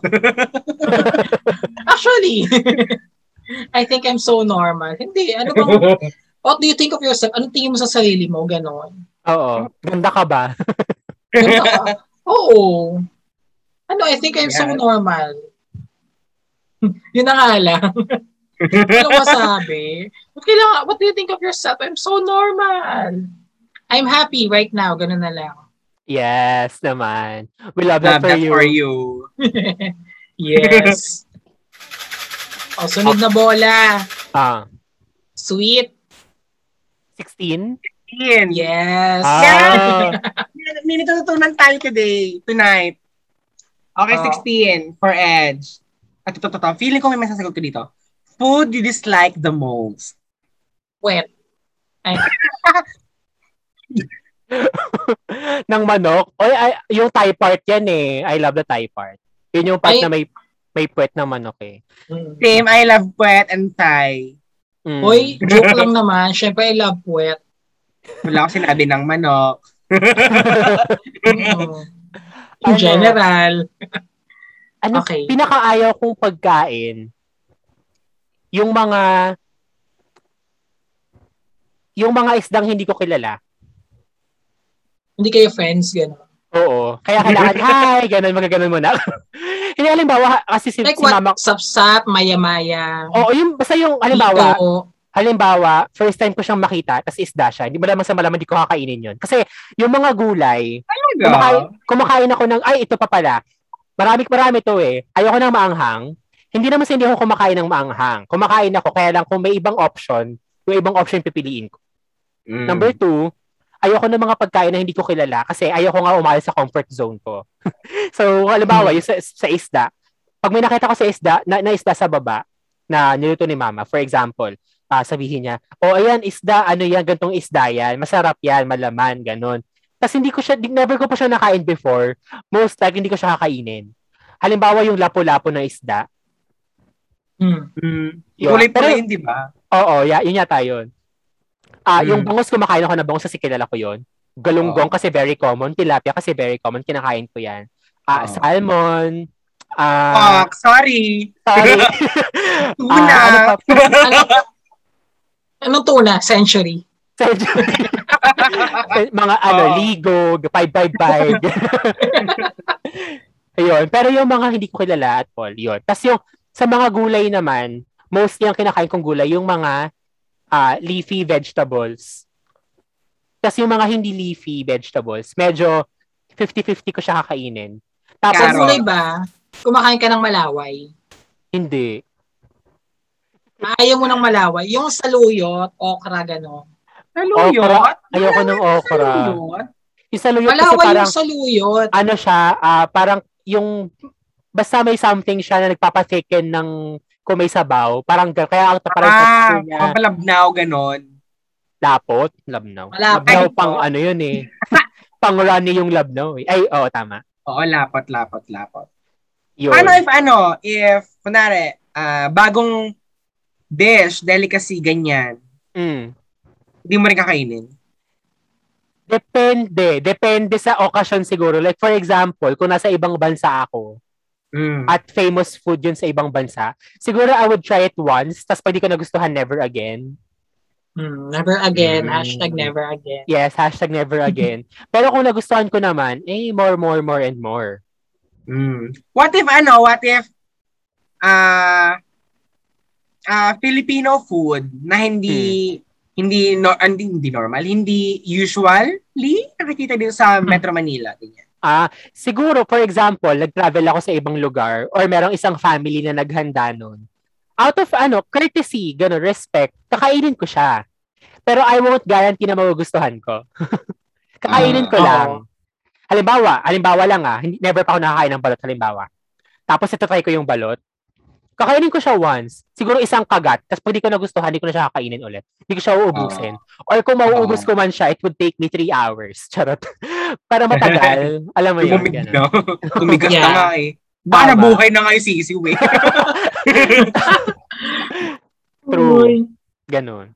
Actually, I think I'm so normal. Hindi, ano bang, what do you think of yourself? Anong tingin mo sa sarili mo? Ganon.
Oo. Ganda ka ba?
Ganda ka. Oo. Ano, I think I'm so
Yeah.
normal. Yun na nga lang. ano masabi? What, kailangan, what do you think of yourself? I'm so normal. I'm happy right now. Ganun na lang.
Yes, naman. We love that
Love
for
that
you.
for you.
yes. o, sunod na bola.
Ah,
Sweet.
16?
Ian.
Yes.
Ah,
May natutunan tayo today, tonight. Okay,
Oh.
16 for Edge. At ito, ito, ito. Feeling ko may masasagot ko dito. Food you dislike the most.
Wet. Ay,
ng manok. Oy, ay, yung Thai part yan eh. I love the Thai part. Yun yung part
Ay.
na may may puwet ng manok eh.
mm.
Same, I love puwet and Thai.
Mm.
Hoy, joke lang naman. Siyempre, I love puwet.
Wala ko sinabi ng manok.
Mm. In
Ano?
general.
ano,
Okay.
pinakaayaw kong pagkain, yung mga yung mga isdang hindi ko kilala.
Hindi kayo friends, gano'n.
Oo. Kaya kailangan, hi, ganun, magaganon muna. hindi, halimbawa, kasi si,
Like
si
what?
mama,
Sapsap, maya-maya.
oo, yung, basta yung, halimbawa,
Ito.
halimbawa, first time ko siyang makita, tas isda siya, hindi mo naman sa malaman, hindi ko kakainin yun. Kasi, yung mga gulay, kumakain, kumakain ako ng, ay, ito pa pala. Marami, marami to eh. Ayoko ng maanghang. Hindi naman sa hindi ako kumakain ng maanghang. Kumakain ako, kaya lang kung may ibang option, yung ibang option pipiliin ko.
Mm.
Number two, ayoko ng mga pagkain na hindi ko kilala kasi ayoko nga umalis sa comfort zone ko. so, halimbawa, yung sa, sa isda, pag may nakita ko sa isda, na, na isda sa baba, na niluto ni mama, for example, ah, sabihin niya, oh, ayan, isda, ano yan, gantong isda yan, masarap yan, malaman, ganun. Tapos hindi ko siya, never ko pa siya nakain before, most likely hindi ko siya kakainin. Halimbawa, yung lapo-lapo ng isda,
Hmm.
Mm. Kulay
Pero-
yun, di ba?
Oo, yeah, yun yata yun. Ah,
Mm.
yung bangos kumakain ako ng bangos kasi kilala ko yun. Galunggong kasi very common, tilapia kasi very common, kinakain ko yan. Ah,
Oo.
salmon, ah,
Fuck, sorry.
sorry.
Tuna.
Ah, ano pa?
Ano, anong tuna? Century.
mga ano,
Oo.
ligo, 555. Ayun. Pero yung mga hindi ko kilala at all, yun. Tapos yung sa mga gulay naman, mostly ang kinakain kong gulay, yung mga ah, leafy vegetables. Tapos yung mga hindi leafy vegetables, medyo 50-50 ko siya kakainin. Tapos,
gulay ba, kumakain ka ng malaway.
hindi.
Ayaw mo ng malaway. Yung saluyot, okra, gano'n.
Saluyot?
Okra. Ayoko ng okra.
Saluyot?
Yung saluyot kasi
Malaway
parang,
yung saluyot.
ano siya, ah, parang yung, basta may something siya na nagpapathicken ng kung may sabaw, parang kaya ang parang
Ah,
niya,
pampalabnaw, ganon.
lapot, labnaw.
Malapot.
Labnaw pang ano yun eh. pang runny yung labnaw eh. Ay, oo, tama.
Oo, lapot, lapot, lapot.
Yun.
Paano if ano, if, kunwari, ah, bagong dish, delicacy, ganyan,
Mm.
hindi mo rin kakainin.
Depende. Depende sa occasion siguro. Like for example, kung nasa ibang bansa ako
Mm.
at famous food yun sa ibang bansa, siguro I would try it once, tapos pwede ko nagustuhan never again.
Hmm, never again.
Mm.
Hashtag never again.
Yes, hashtag never again. Pero kung nagustuhan ko naman, eh, more, more, more, and more.
Mm. What if ano, what if ah ah Filipino food na hindi hindi no, hindi, hindi normal, hindi usually nakikita dito sa Metro Manila. Ganyan.
Ah, siguro, for example, nag-travel ako sa ibang lugar or merong isang family na naghanda nun. Out of, ano, courtesy, gano'n, respect, kakainin ko siya. Pero I won't guarantee na magugustuhan ko. kakainin ko
Ah,
lang. Halimbawa, halimbawa lang ah, hindi, never pa ako nakakain ng balot, halimbawa. Tapos ito try ko yung balot. Kakainin ko siya once. Siguro isang kagat. Tapos pag di ko nagustuhan, hindi ko na siya kakainin ulit. Hindi ko siya uubusin. Or kung mauubos
Oo.
ko man siya, it would take me three hours. Charot. Para matagal. Alam mo yun. Ganun.
na. Tumigas na
Yeah.
nga eh. Baka nabuhay na nga yung sisiw eh.
True.
Uy.
Ganun.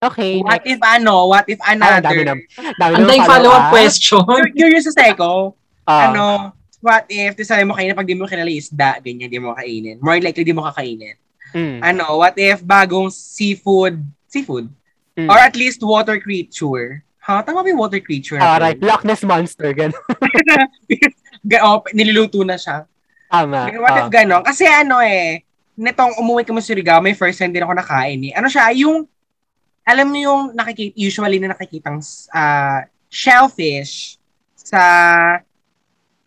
Okay.
what
next.
if ano, what if
ang
another,
dami na. Dami
Ang
na
dahing follow-up question.
Cur- curious sa Seiko,
Ah,
ano, what if, sabi mo kainin pag di mo kinala yung isda, ganyan, di mo kainin. More likely, di mo kakainin.
mm,
Ano, what if bagong seafood, seafood,
mm.
or at least water creature. Ha? Tama ba yung water creature?
Alright,
term?
Loch Ness Monster. Ganun.
Ga- oh, niluluto na siya.
Tama.
What
Ah.
if ganon? Kasi ano eh, nitong umuwi kami sa Surigao, may first time din ako nakain eh. Ano siya, yung, alam mo yung nakikita, usually na nakikitang ah, shellfish sa,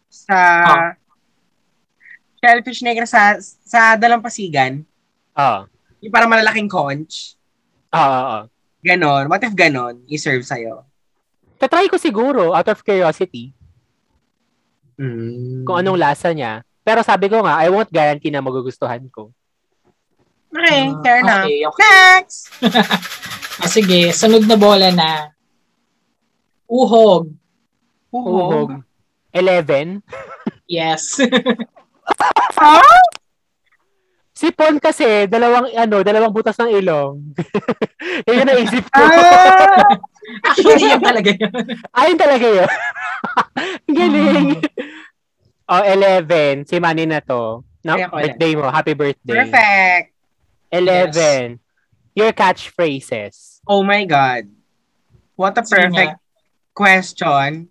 sa,
Ah.
shellfish negra sa, sa dalampasigan,
Ah.
yung parang malalaking conch,
Ah, ah, ah.
ganon. What if ganon, i-serve sa'yo?
Tatry ko siguro, out of curiosity,
Mm.
kung anong lasa niya. Pero sabi ko nga, I won't guarantee na magugustuhan ko.
Okay,
Ah,
fair enough.
okay, okay.
Next!
Ah, sige, sunod na bola na. Uhog.
Uhog. 11.
Yes.
Sipon kasi, dalawang, ano, dalawang butas ng ilong. Yun yung naisip ko.
Ah!
Actually, yun talaga yun.
Ayun talaga yun. Galing. oh, 11. Si Manny na to. No, birthday mo. Happy birthday.
Perfect!
11. Your catchphrases.
Oh my God. What a perfect question.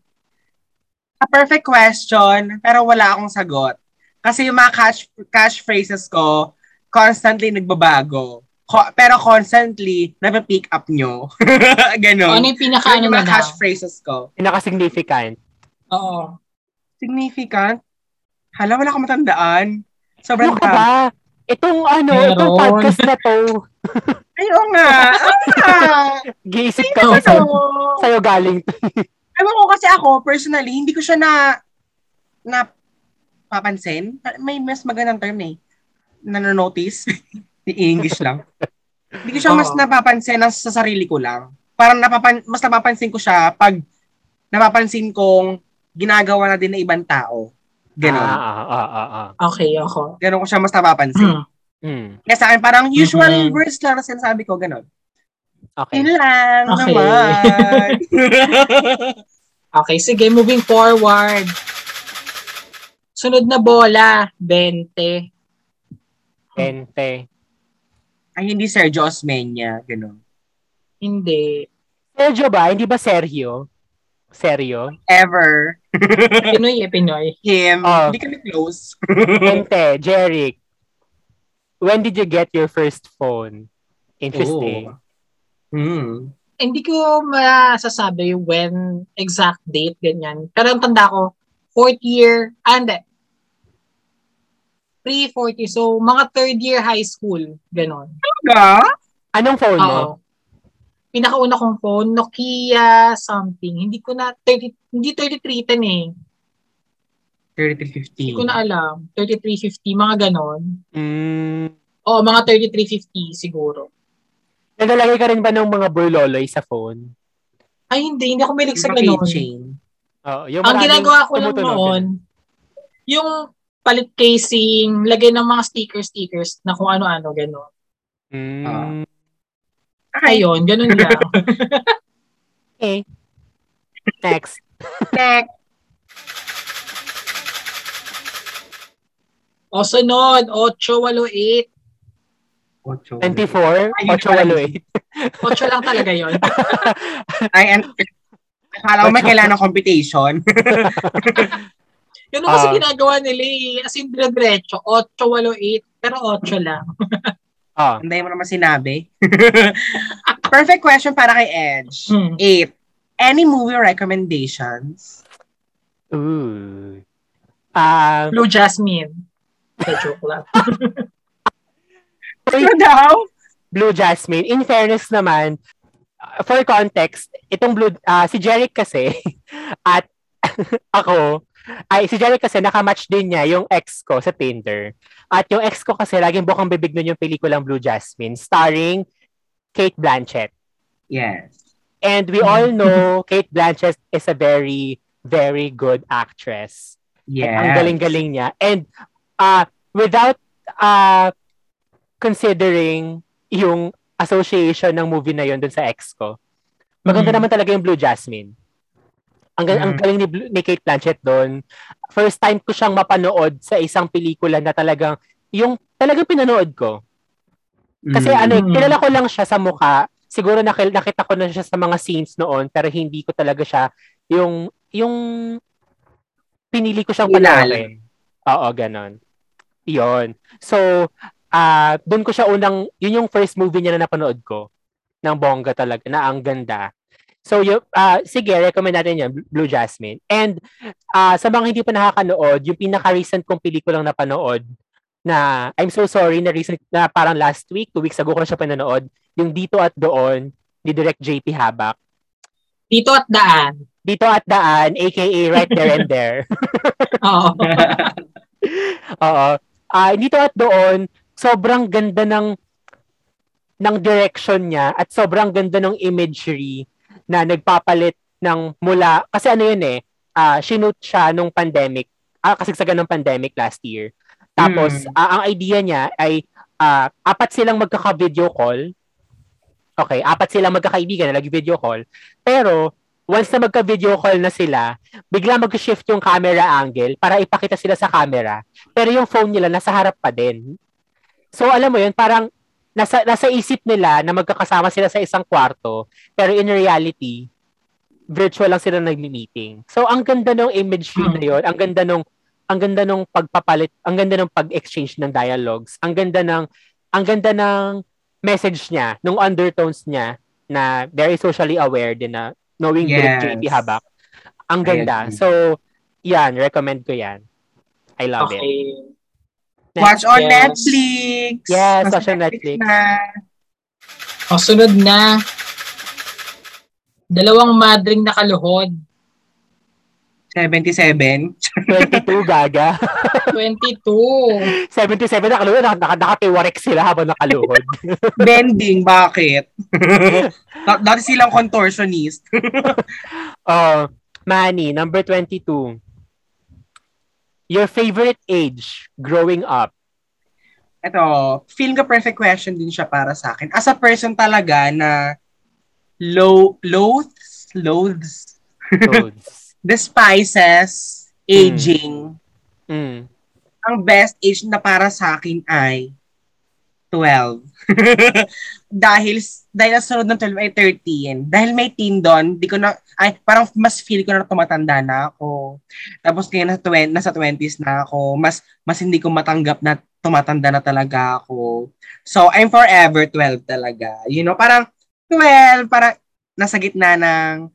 A perfect question, pero wala akong sagot. Kasi yung mga catch, catchphrases ko, constantly nagbabago. Ko- pero constantly, napipick up nyo. Ganon.
Ano yung pinaka ano
mga
na?
catchphrases ko.
Pinaka-significant.
Oo.
Significant? Hala, wala akong matandaan. Sobrang
Ano ka ba? Itong ano,
Meron.
itong podcast na to,
Ayun nga. Ah!
giisip ka ba sa'yo, sa'yo galing.
Ewan ko kasi ako, personally, hindi ko siya na na papansin. May mas magandang term eh. Nanonotice. English lang. Hindi ko siya mas napapansin na sa sarili ko lang. Parang napapan mas napapansin ko siya pag napapansin kong ginagawa na din ng ibang tao. Ganon.
Ah, ah, ah, ah, ah.
Okay, ako.
Ganon ko siya mas napapansin.
Hmm.
Kaya sa akin, parang usual
Mhm.
words lang na sinasabi ko, ganon.
Okay.
Yun lang
Okay.
naman.
Okay, sige, moving forward. Sunod na bola, 20.
Ente.
Ay, hindi Sergio Osmeña. Ganon.
Hindi.
Sergio ba? Hindi ba Sergio? Seryo?
Ever.
Pinoy eh, Pinoy.
Him.
Oh.
Hindi kami close.
Ente, Jeric. When did you get your first phone? Interesting.
Hmm.
Hindi ko masasabi when exact date, ganyan. Pero ang tanda ko, fourth year, ah, hindi. Pre-fourth year. So, mga third year high school, ganon.
Talaga?
Anong phone mo?
Oo. Pinakauna kong phone, Nokia something. Hindi ko na, 30, hindi 3310 eh.
3350.
Hindi ko na alam. 3350, mga ganon.
Mm.
Oo, mga 3350 siguro.
Nagalagay ka rin ba ng mga burloloy sa phone?
Ay, hindi. Hindi ako may sa ganon.
keychain.
Oo. yung
Ang ginagawa ko lang noon, yung palit casing, lagay ng mga stickers-stickers na kung ano-ano, gano'n.
Mm.
Ah.
Ayun, ganun lang.
okay. Next.
Next.
o sunod, 888.
Ocho.
24,
Ayun pala.
8
8 lang talaga yon.
Ay, and, akala ko may kailangan ng computation.
Yun kasi
Ah.
ginagawa nila eh. As in, dire-diretso. 888. Pero 8 lang.
Ah,
Hindi mo naman sinabi. Perfect question para kay Edge.
Hmm.
Eight. Any movie recommendations?
ooh. Ah,
Blue Jasmine. The joke lang.
Ano daw?
Blue Jasmine. In fairness naman, uh, for context, itong Blue, ah, si Jeric kasi, at ako, ay si Jeric kasi nakamatch din niya yung ex ko sa Tinder. At yung ex ko kasi laging bukang bibig nun yung pelikulang Blue Jasmine, starring Kate Blanchett.
Yes.
And we all know Kate Blanchett is a very, very good actress.
Yes.
Ang galing-galing niya. And uh, without uh, considering yung association ng movie na yon dun sa ex ko, maganda
Mhm.
naman talaga yung Blue Jasmine. Ang, gal- ang galing ni, ni Kate Blanchett doon. First time ko siyang mapanood sa isang pelikula na talagang, yung talagang pinanood ko. Kasi
Mm.
ano, eh,
Mm.
kilala ko lang siya sa mukha. Siguro nakil- nakita ko na siya sa mga scenes noon, pero hindi ko talaga siya yung yung pinili ko siyang panoorin. Oo, ganon. Yun. So, ah doon ko siya unang, yun yung first movie niya na napanood ko ng bongga talaga, na ang ganda. So, yung, ah sige, recommend natin yan, Blue Jasmine. And ah sa mga hindi pa nakakanood, yung pinaka-recent kong pelikulang napanood, na I'm so sorry na recent na parang last week, two weeks ago ko na siya pinanood, yung Dito at Doon ni Direct JP Habak.
Dito at daan.
Dito at Daan, aka Right There and There.
Oo.
Oo. Ah, dito at doon, sobrang ganda ng ng direction niya at sobrang ganda ng imagery na nagpapalit ng mula kasi ano yun eh, ah shoot siya nung pandemic, ah, kasagsagan ng pandemic last year. Tapos
Mm.
ah, ang idea niya ay ah, apat silang magkaka-video call. Okay, apat silang magkakaibigan na nag-video call. Pero once na magka-video call na sila, bigla mag-shift yung camera angle para ipakita sila sa camera. Pero yung phone nila nasa harap pa din. So alam mo yun, parang nasa, nasa isip nila na magkakasama sila sa isang kwarto, pero in reality, virtual lang sila nag-meeting. So ang ganda ng imagery
Hmm.
na yun, ang ganda nung ang ganda nung pagpapalit, ang ganda ng pag-exchange ng dialogues, ang ganda ng ang ganda ng message niya, nung undertones niya na very socially aware din na knowing
Yes.
JP Habak. Ang ganda. So, yan, recommend ko yan. I love it.
Okay.
Next.
Watch on. Netflix.
Yes, watch on Netflix.
Na.
O, sunod na. Dalawang madring nakaluhod.
77.
22, gaga.
22.
77 na kaluhod. Naka, naka, nakatiwarek sila habang nakaluhod.
Bending, bakit? Da- Dati silang contortionist.
Oh, Manny, number 22. Your favorite age growing up?
Ito, feeling ko perfect question din siya para sa akin. As a person talaga na low, loathes, loathes,
Toads.
despises aging.
Mm.
Ang best age na para sa akin ay 12. dahil dahil ang sunod ng 12 ay 13. Dahil may teen doon, di ko na ay parang mas feel ko na tumatanda na ako. Tapos kaya nasa 20, nasa 20s na ako, mas mas hindi ko matanggap na tumatanda na talaga ako. So I'm forever 12 talaga. You know, parang 12 para nasa gitna ng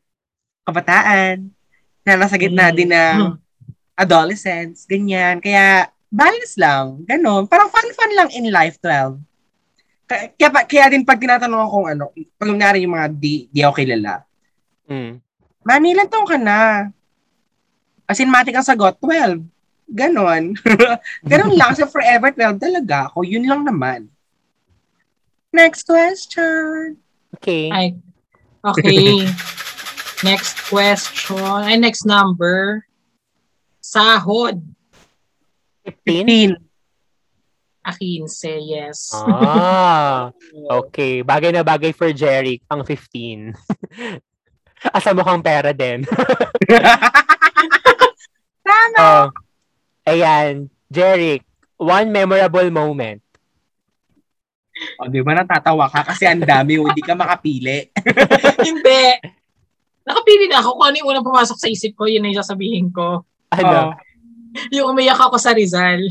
kabataan, na nasa gitna
Mm.
din ng adolescence, ganyan. Kaya, balance lang. Ganon. Parang fun-fun lang in life, 12. Kaya, kaya, pa- kaya din pag tinatanong akong ano, pag nangyari yung mga di, di ako kilala,
Mm.
Mami, ilan taong ka na? Asinmatic ang sagot, 12. Ganon. Ganon lang. Kasi forever 12 talaga ako. Yun lang naman. Next question.
Okay.
Ay, okay. next question. Ay, next number. Sahod.
15?
15.
A 15, yes.
Ah, okay. Bagay na bagay for Jeric, ang 15. Asa mukhang pera din.
Tama.
oh, ayan, Jeric, one memorable moment.
O, di ba natatawa ka kasi ang dami, hindi ka makapili.
Hindi. Nakapili na ako kung ano yung unang pumasok sa isip ko, yun na yung sasabihin ko.
Ano?
Oo.
Yung umiyak ako sa Rizal.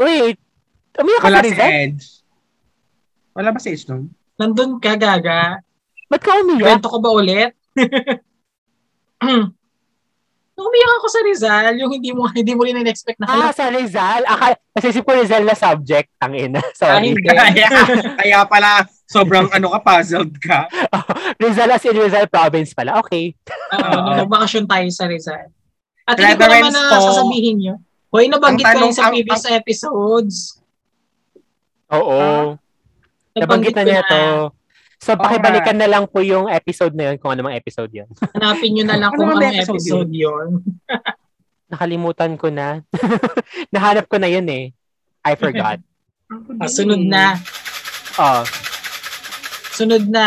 Wait, umiyak ka
Wala
sa
si
Rizal?
Edge. Wala ba si Edge nun?
Nandun ka, Gaga.
Ba't ka umiyak?
Kwento ko ba ulit? Nung umiyak ako sa Rizal, yung hindi mo hindi mo rin in-expect na
Ah, sa Rizal. Akala, nasisip ko Rizal na subject. Ang ina.
ah,
Sorry.
hindi.
kaya, kaya pala, sobrang ano ka, puzzled ka.
Rizal as in Rizal province pala. Okay.
Oo,
Oo.
nung nagbakasyon tayo sa Rizal. At hindi ko naman na
po.
sasabihin nyo. Hoy, nabanggit
Ang
ko yun sa
ang-
previous episodes.
Oo. Nabanggit na niya to. So,
Oo
pakibalikan na lang po yung episode na yun kung ano mang episode yun.
Hanapin nyo na lang
Ano
kung anong
episode
episode yun.
Nakalimutan ko na. Nahanap ko na yun eh. I forgot.
Ah, sunod na.
Oh.
Sunod na.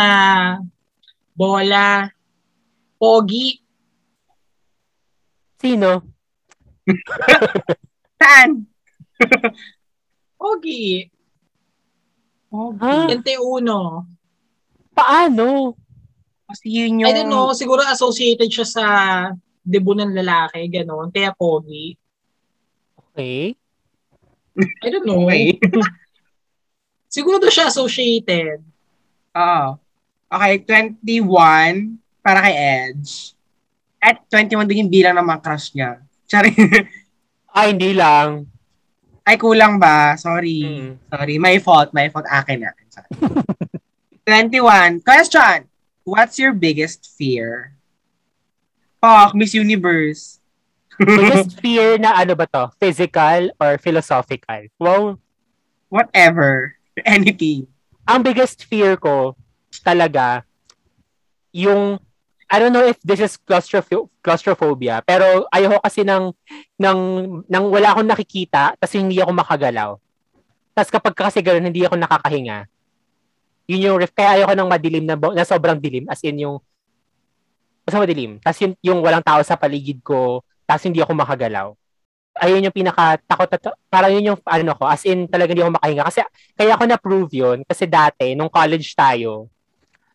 Bola. Pogi.
Sino?
Saan?
Pogi.
Ha?
21.
Paano?
Kasi yun yung...
I don't know, siguro associated siya sa debut ng lalaki, gano'n. Kaya pogi.
Okay.
I don't know.
Okay.
Siguro doon siya associated.
Oo. Okay, 21 para kay Edge. At 21 din yung bilang ng mga crush niya. Sorry.
Ay, hindi lang.
Ay, kulang ba? Sorry.
Mm.
Sorry. My fault. My fault. Akin na. Sorry. 21. Question. What's your biggest fear? Fuck, Miss Universe.
Biggest fear na ano ba to? Physical or philosophical? Wow.
Whatever. Anything.
Ang biggest fear ko talaga yung I don't know if this is claustropho- claustrophobia, pero ayoko kasi ng, ng, ng wala akong nakikita, tapos hindi ako makagalaw. Tapos kapag kasi gano'n, hindi ako nakakahinga. Yun yung, ref- kaya ayoko ng madilim na, na sobrang dilim, as in yung, basta madilim. Tapos yung, yung walang tao sa paligid ko, tapos hindi ako makagalaw. Ayun yung pinaka takot na, parang yun yung ano ko, as in talaga hindi ako makahinga. Kasi kaya ako na-prove yun, kasi dati, nung college tayo,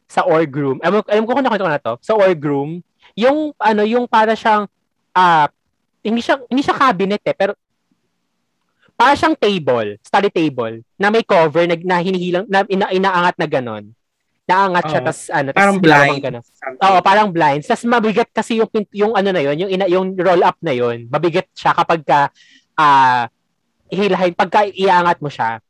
sa org room, alam, alam ko kung nakita ko na to, sa org room, yung, ano, yung para siyang, ah, hindi siya, hindi siya cabinet eh, pero, para siyang table, study table, na may cover, na, na hinihilang, na ina, inaangat na ganon. Naangat siya,
Oo.
tas, ano, tas
Parang blind.
Oo, parang blinds. Tapos mabigat kasi yung yung ano na yun, yung ina, yung roll up na yun. Mabigat siya kapag ka ah ihilahin pagka iangat mo siya.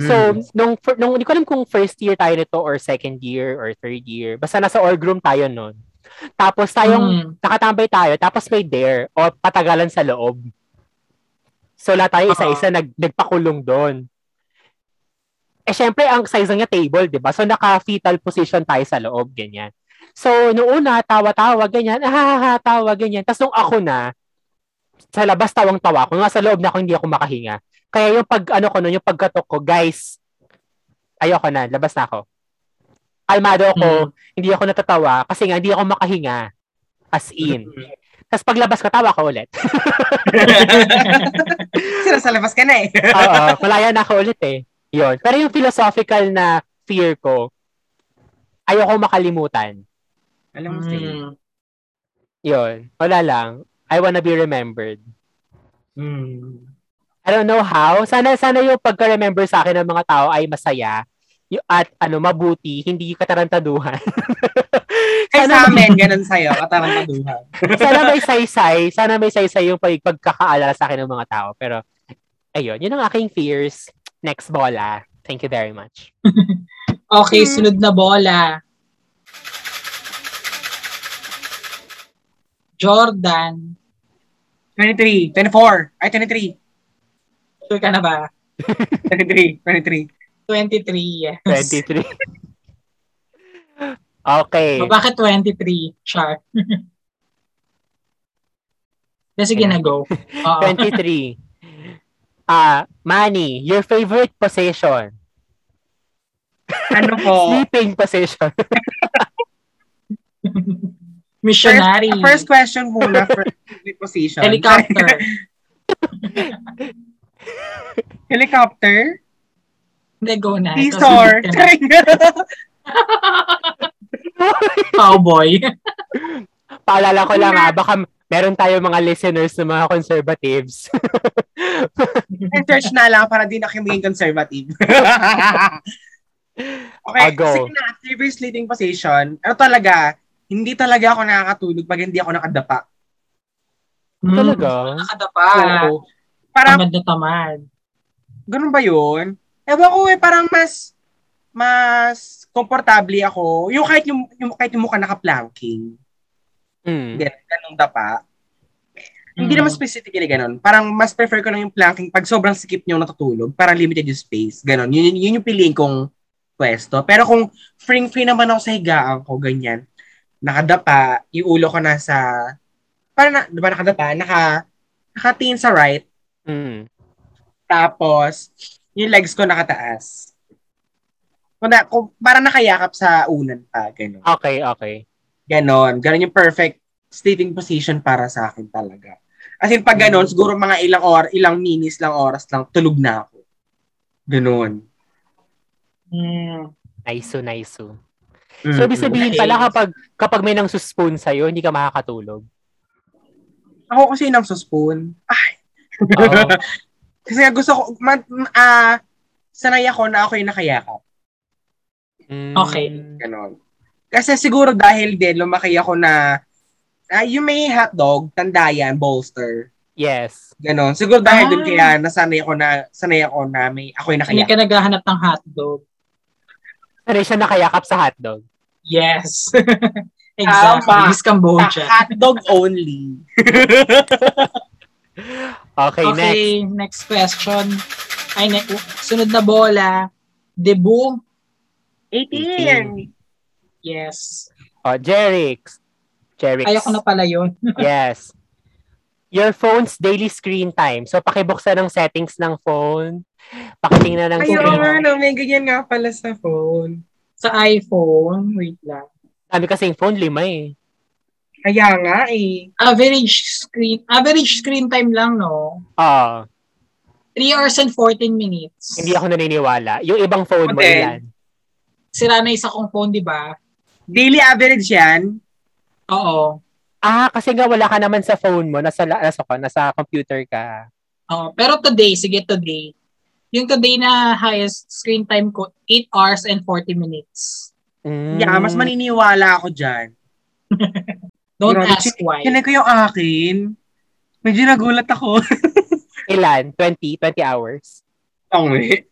So,
Mm.
nung nung hindi ko alam kung first year tayo nito or second year or third year. Basta nasa org room tayo noon. Tapos tayong
Mm.
nakatambay tayo, tapos may dare o patagalan sa loob. So, lahat tayo isa-isa nag, nagpakulong doon. Eh, syempre, ang size niya table, di ba? So, naka-fetal position tayo sa loob, ganyan. So, noong una, tawa-tawa, ganyan, ah, tawa, ganyan. Tapos nung ako na, sa labas tawang-tawa ako, nasa loob na ako, hindi ako makahinga. Kaya yung pag, ano ko nun, yung pagkatok ko, guys, ayoko na, labas na ako. Kalmado ako, hindi ako natatawa, kasi nga, hindi ako makahinga. As in. Tapos paglabas ko, tawa ko ulit.
Sa labas ka na eh.
Oo, malaya na ako ulit eh. Yun. Pero yung philosophical na fear ko, ayoko makalimutan.
Alam mo.
Mm.
Yun. Wala lang. I wanna be remembered.
Mm.
I don't know how. Sana sana yung pagka-remember sa akin ng mga tao ay masaya at ano mabuti, hindi katarantaduhan.
Ay,
sana,
sa amin, ganun sa'yo, katarantaduhan.
sana may saysay, sana may saysay yung pag- pagkakaalala sa akin ng mga tao. Pero ayun, yun ang aking fears. Next bola. Thank you very much.
Okay,
Hmm.
sunod na bola. Jordan.
23, 24, ay 23,
Sure ka na ba?
23, 23.
23, yes.
23. okay.
O, bakit 23, Char? Kaya sige na, go. Oo.
23. Ah, Manny, your favorite possession?
Ano po?
Sleeping possession.
Missionary.
First, first question muna, first position.
Helicopter.
Helicopter?
Hindi, go na. Na. Cowboy.
Paalala ko lang ah, baka meron tayo mga listeners na mga conservatives.
Search na lang para di na kayo maging conservative. okay,
Ah, go.
sige na, favorite sleeping position. Ano talaga, hindi talaga ako nakakatulog pag hindi ako nakadapa.
Hmm,
Talaga?
Nakadapa.
Oo. Parang,
Tamad na tamad.
ganun ba yun? Ewan ko eh, parang mas, mas komportable ako. Yung kahit yung, yung kahit yung mukha naka-planking.
Mm.
Ganun, ganun dapa. Hindi
Mm.
naman specifically ganun. Parang mas prefer ko lang yung planking pag sobrang sikip niyo natutulog. Parang limited yung space. Ganun. Yun, yun, yun yung piliin kong pwesto. Pero kung free-free naman ako sa higaan ko, ganyan. Nakadapa, yung ulo ko nasa, parang na, di ba nakadapa, naka, nakatingin sa right,
Mm.
tapos, yung legs ko nakataas. Kung, na, kung parang nakayakap sa unan pa, ganun.
Okay, okay.
Ganon. Ganon yung perfect sleeping position para sa akin talaga. As in, pag ganon, siguro mga ilang or ilang minutes lang oras lang, tulog na ako. Ganon.
Hmm.
Nice, nice. So,
Mm-mm.
ibig sabihin pala kapag kapag may nang suspoon sa'yo, hindi ka makakatulog.
Ako kasi nang spoon. Ay,
Oo.
kasi gusto ko, man, ah, sanay ako na ako yung nakayakap.
Mm.
Okay.
Ganon. Kasi siguro dahil din, lumaki ako na, ah, yung may hotdog, tandayan, bolster.
Yes.
Ganon. Siguro dahil
Ah.
dun kaya nasanay ako na, sanay ako na may, ako yung
Hindi
nakayakap.
ka naghahanap ng hotdog.
Sanay siya nakayakap sa hotdog.
Yes. exactly.
Tama.
Miss Cambodia.
Hotdog only.
Okay, next.
Okay, next question. Ay, ne- sunod na bola. Debut.
18.
Yes.
Oh, Jerix. Jerix.
Ayoko na pala yun.
yes. Your phone's daily screen time. So, pakibuksan ng settings ng phone. Pakitingnan ng
Ayun,
screen.
ano, may ganyan nga pala sa phone.
Sa iPhone, wait lang.
Sabi kasing phone, lima eh.
Kaya nga eh.
Average screen, average screen time lang, no?
Ah,
3 hours and 14 minutes.
hindi ako naniniwala. Yung ibang phone mo,
Okay.
ilan?
Sira na isa kong phone, di ba?
Daily average yan.
Oo.
Ah, kasi nga wala ka naman sa phone mo. Nasa, nasa, ko, nasa computer ka.
Oo. Pero today, sige today. Yung today na highest screen time ko, 8 hours and 40 minutes.
Mm.
Yeah, mas maniniwala ako dyan.
Don't
Grabe,
ask why.
Kinay ko yung akin. Medyo nagulat ako.
Ilan? 20? 20 hours?
Tangi.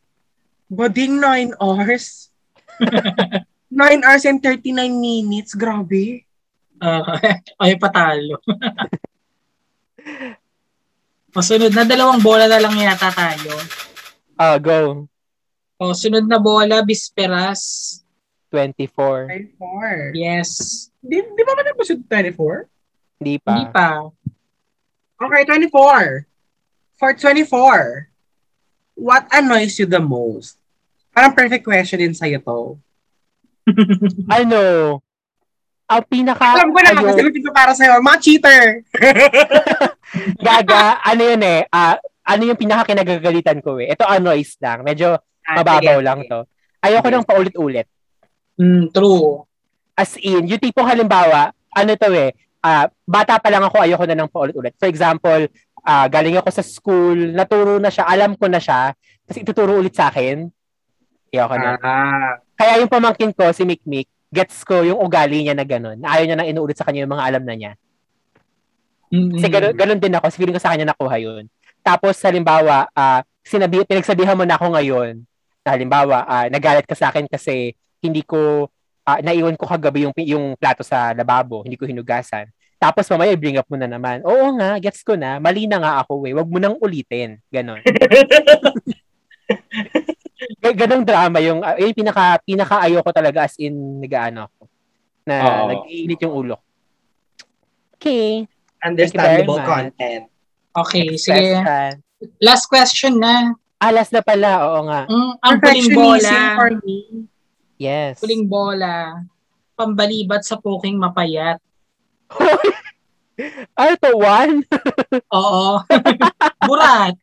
Bading 9 hours. 9 hours and 39 minutes. Grabe.
Uh, ay, patalo. Masunod na dalawang bola na lang yata tayo.
Oh, go.
O, sunod na bola, Bisperas.
24.
24.
Yes.
Di, di ba man episode 24?
Hindi pa.
Hindi pa.
Okay, 24. For 24, what annoys you the most? Parang perfect question din sa'yo to.
Ano? Ang pinaka...
Alam ko na,
ayaw-
sagutin ko para sa'yo. Mga cheater!
Gaga, ano yun eh, ah, ano yung pinaka kinagagalitan ko eh. Ito annoys lang. Medyo
Ah,
mababaw
sige,
lang
sige.
to. Ayoko
Sige.
nang paulit-ulit.
Mm, true.
As in, yung tipong halimbawa, ano to eh, ah, bata pa lang ako, ayoko na nang paulit-ulit. For example, ah, galing ako sa school, naturo na siya, alam ko na siya, kasi ituturo ulit sa akin. Ayoko na.
Ah,
Kaya yung pamangkin ko, si Mikmik, gets ko yung ugali niya na gano'n. Na ayaw niya nang inuulit sa kanya yung mga alam na niya.
Mm-mm.
Kasi gano'n, gano'n din ako. Feeling ko sa kanya nakuha yun. Tapos, halimbawa, ah, sinabi, pinagsabihan mo na ako ngayon, na halimbawa, ah, nagalit ka sa akin kasi hindi ko, ah, naiwan ko kagabi yung, yung plato sa lababo, hindi ko hinugasan. Tapos mamaya bring up mo na naman. Oo nga, gets ko na. Mali na nga ako eh. Wag mo nang ulitin. Ganon. Ganong drama yung, ah, yung pinaka, pinaka ayoko talaga as in nag-ano ako. Na
Oo.
nag-iinit yung ulo. Okay.
Understandable content.
Okay,
Next
sige.
question.
Last question na.
Ah, last na pala. Oo nga.
Mm, ang puling bola.
for me.
Yes.
Puling bola. Pambalibat sa puking mapayat.
ano to? One?
Oo. Burat.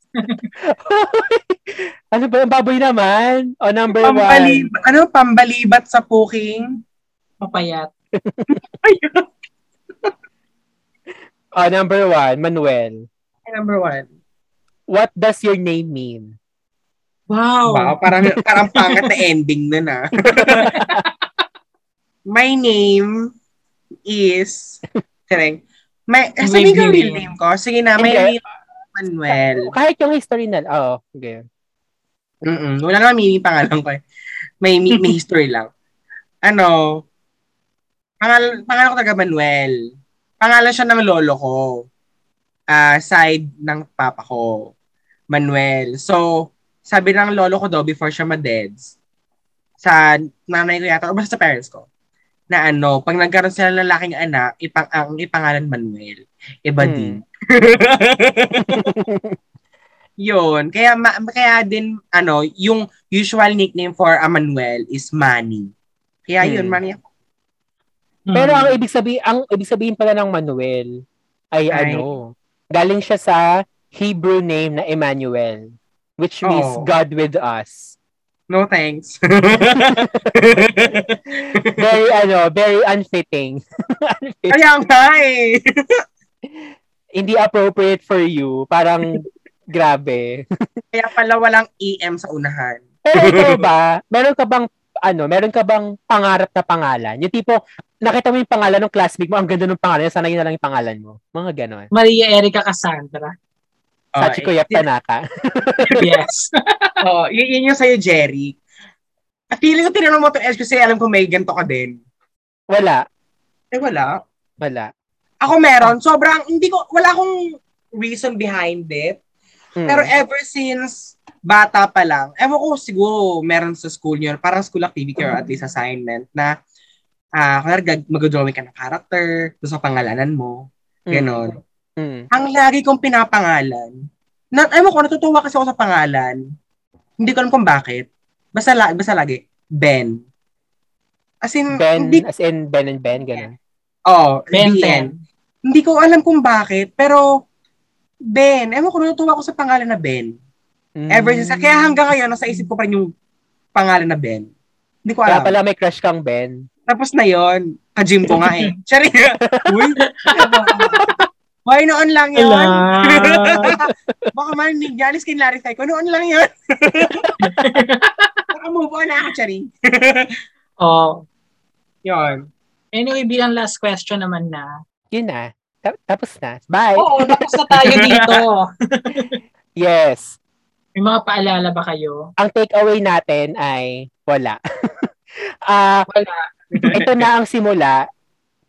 ano ba? Ang baboy naman. O, number one.
Pambalib, ano, pambalibat sa puking.
Mapayat.
O, number one. Manuel.
Number one.
What does your name mean?
Wow.
Wow, parang, parang pangat na ending na na. My name is... My, eh, sabihin ko
Name,
real
name.
ko. Sige na, my
Hindi.
name Manuel.
Kahit yung history na. Oo. Okay.
Mm-mm. Wala naman meaning pangalan ko eh. May, may, may history lang. Ano, pangal, pangalan ko taga Manuel. Pangalan siya ng lolo ko. Ah, side ng papa ko. Manuel. So, sabi ng lolo ko daw before siya ma-deads, sa nanay ko yata, o basta sa parents ko, na ano, pag nagkaroon sila ng lalaking anak, ipang, ang ipangalan Manuel. Iba
Hmm.
din. Yun. Kaya, ma- kaya din, ano, yung usual nickname for a Manuel is Manny. Kaya yun,
Hmm.
Manny.
Pero
Mm.
ang ibig sabihin, ang ibig sabihin pala ng Manuel ay,
Ay.
ano, galing siya sa Hebrew name na Emmanuel, which means
Oh.
God with us.
No thanks.
Very ano, very unfitting. Unfit-
kaya nga eh.
Hindi appropriate for you. Parang grabe.
Kaya pala walang EM sa unahan.
Pero ikaw ba, meron ka bang ano, meron ka bang pangarap na pangalan? Yung tipo, nakita mo yung pangalan ng classmate mo, ang ganda ng pangalan, sana yun na lang yung pangalan mo. Mga ganon.
Maria Erica Cassandra.
Sachi ko Yap Tanaka.
Yes.
Oh, yun, yun yung sa'yo, Jerry. At feeling ko tinanong mo to S kasi alam ko may ganito ka din.
Wala.
Eh, wala.
Wala.
Ako meron. Sobrang, hindi ko, wala akong reason behind it.
Mm.
Pero ever since bata pa lang, ewan ko siguro meron sa school yun, parang school activity or at least assignment na ah uh, kunwari mag-drawing ka ng character, sa pangalanan mo,
Mm.
ganon.
Mm.
Ang lagi kong pinapangalan, na, ewan ko, natutuwa kasi ako sa pangalan. Hindi ko alam kung bakit. Basta, la, basta lagi, Ben. As in,
Ben,
hindi,
as in Ben and Ben, ganun.
oh,
Ben
BN. Hindi ko alam kung bakit, pero Ben, ewan ko, natutuwa ako sa pangalan na Ben.
Mm.
Ever since, kaya hanggang ngayon, nasa isip ko pa rin yung pangalan na Ben. Hindi ko
Kaya
alam.
pala may crush kang Ben.
Tapos na yon ka-gym ko nga eh. Sorry. Uy. Why noon lang yun? Baka marinig niya, alis kay clarify ko, noon lang yun. Baka move on na ako, Chari.
oh.
Yun.
Anyway, bilang last question naman na.
Yun na. Ta- tapos na. Bye.
Oo, tapos na tayo dito.
Yes.
May mga paalala ba kayo?
Ang takeaway natin ay wala. Ah,
Wala.
ito na ang simula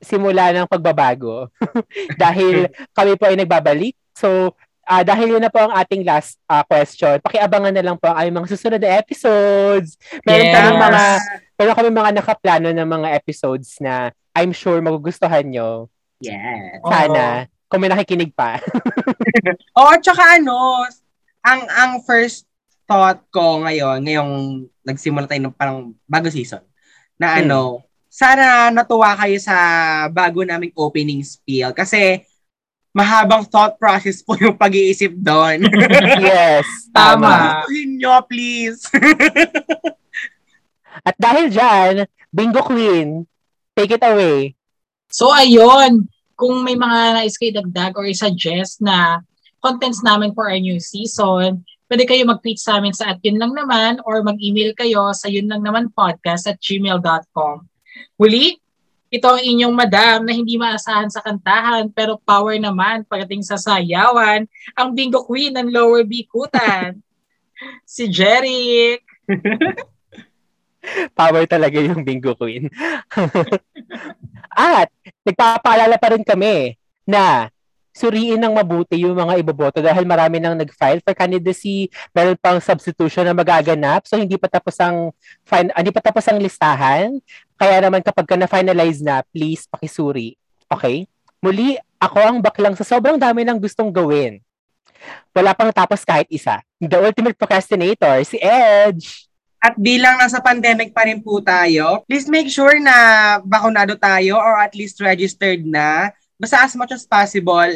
simula ng pagbabago dahil kami po ay nagbabalik. So, ah dahil yun na po ang ating last ah, question, pakiabangan na lang po ang aming mga susunod na episodes. Meron
Yes.
kami mga meron kami mga nakaplano ng mga episodes na I'm sure magugustuhan nyo.
Yes.
Sana. Kung may nakikinig pa.
Oo, tsaka ano, ang ang first thought ko ngayon, ngayong nagsimula tayo ng parang bago season, na
Hmm.
Sana natuwa kayo sa bago naming opening spiel kasi mahabang thought process po yung pag-iisip doon.
yes.
Tama.
Gustuhin nyo, please.
At dahil dyan, Bingo Queen, take it away.
So, ayun. Kung may mga nais kayo dagdag or suggest na contents namin for our new season, pwede kayo mag-tweet sa amin sa at yun lang naman or mag-email kayo sa yun lang naman podcast at gmail.com. Muli, ito ang inyong madam na hindi maasahan sa kantahan pero power naman pagdating sa sayawan, ang bingo queen ng Lower Bikutan. si Jerry.
Power talaga yung Bingo Queen. At nagpapaalala pa rin kami na suriin ng mabuti yung mga iboboto dahil marami nang nag-file for candidacy, meron pang substitution na magaganap, so hindi pa tapos ang fin- hindi pa tapos ang listahan. Kaya naman kapag ka na-finalize na, please pakisuri. Okay? Muli, ako ang baklang sa sobrang dami ng gustong gawin. Wala pang tapos kahit isa. The ultimate procrastinator, si Edge.
At bilang nasa pandemic pa rin po tayo, please make sure na bakunado tayo or at least registered na. Basta as much as possible,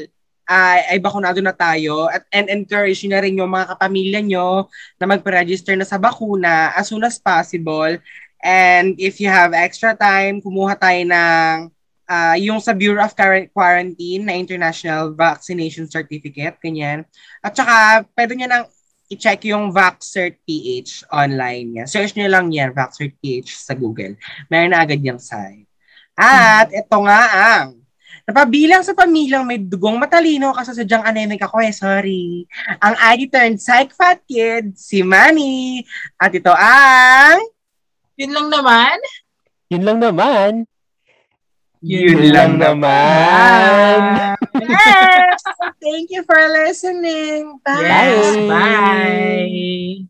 ay, ay bakunado na tayo at and encourage na rin yung mga kapamilya nyo na magpa-register na sa bakuna as soon as possible. And if you have extra time, kumuha tayo ng uh, yung sa Bureau of Quarantine na International Vaccination Certificate, ganyan. At saka, pwede nyo nang i-check yung VaxCert PH online. Yan. Search nyo lang yan, VaxCert PH sa Google. Meron na agad yung site. At ito nga ang napabilang sa pamilyang may dugong matalino kasi sadyang anemic ako eh, sorry. Ang ID turned psych fat kid, si Manny. At ito ang...
Yun lang naman.
Yun lang naman.
Yun, Yun lang, lang naman. yes! Thank you for listening. Bye.
Yes, bye.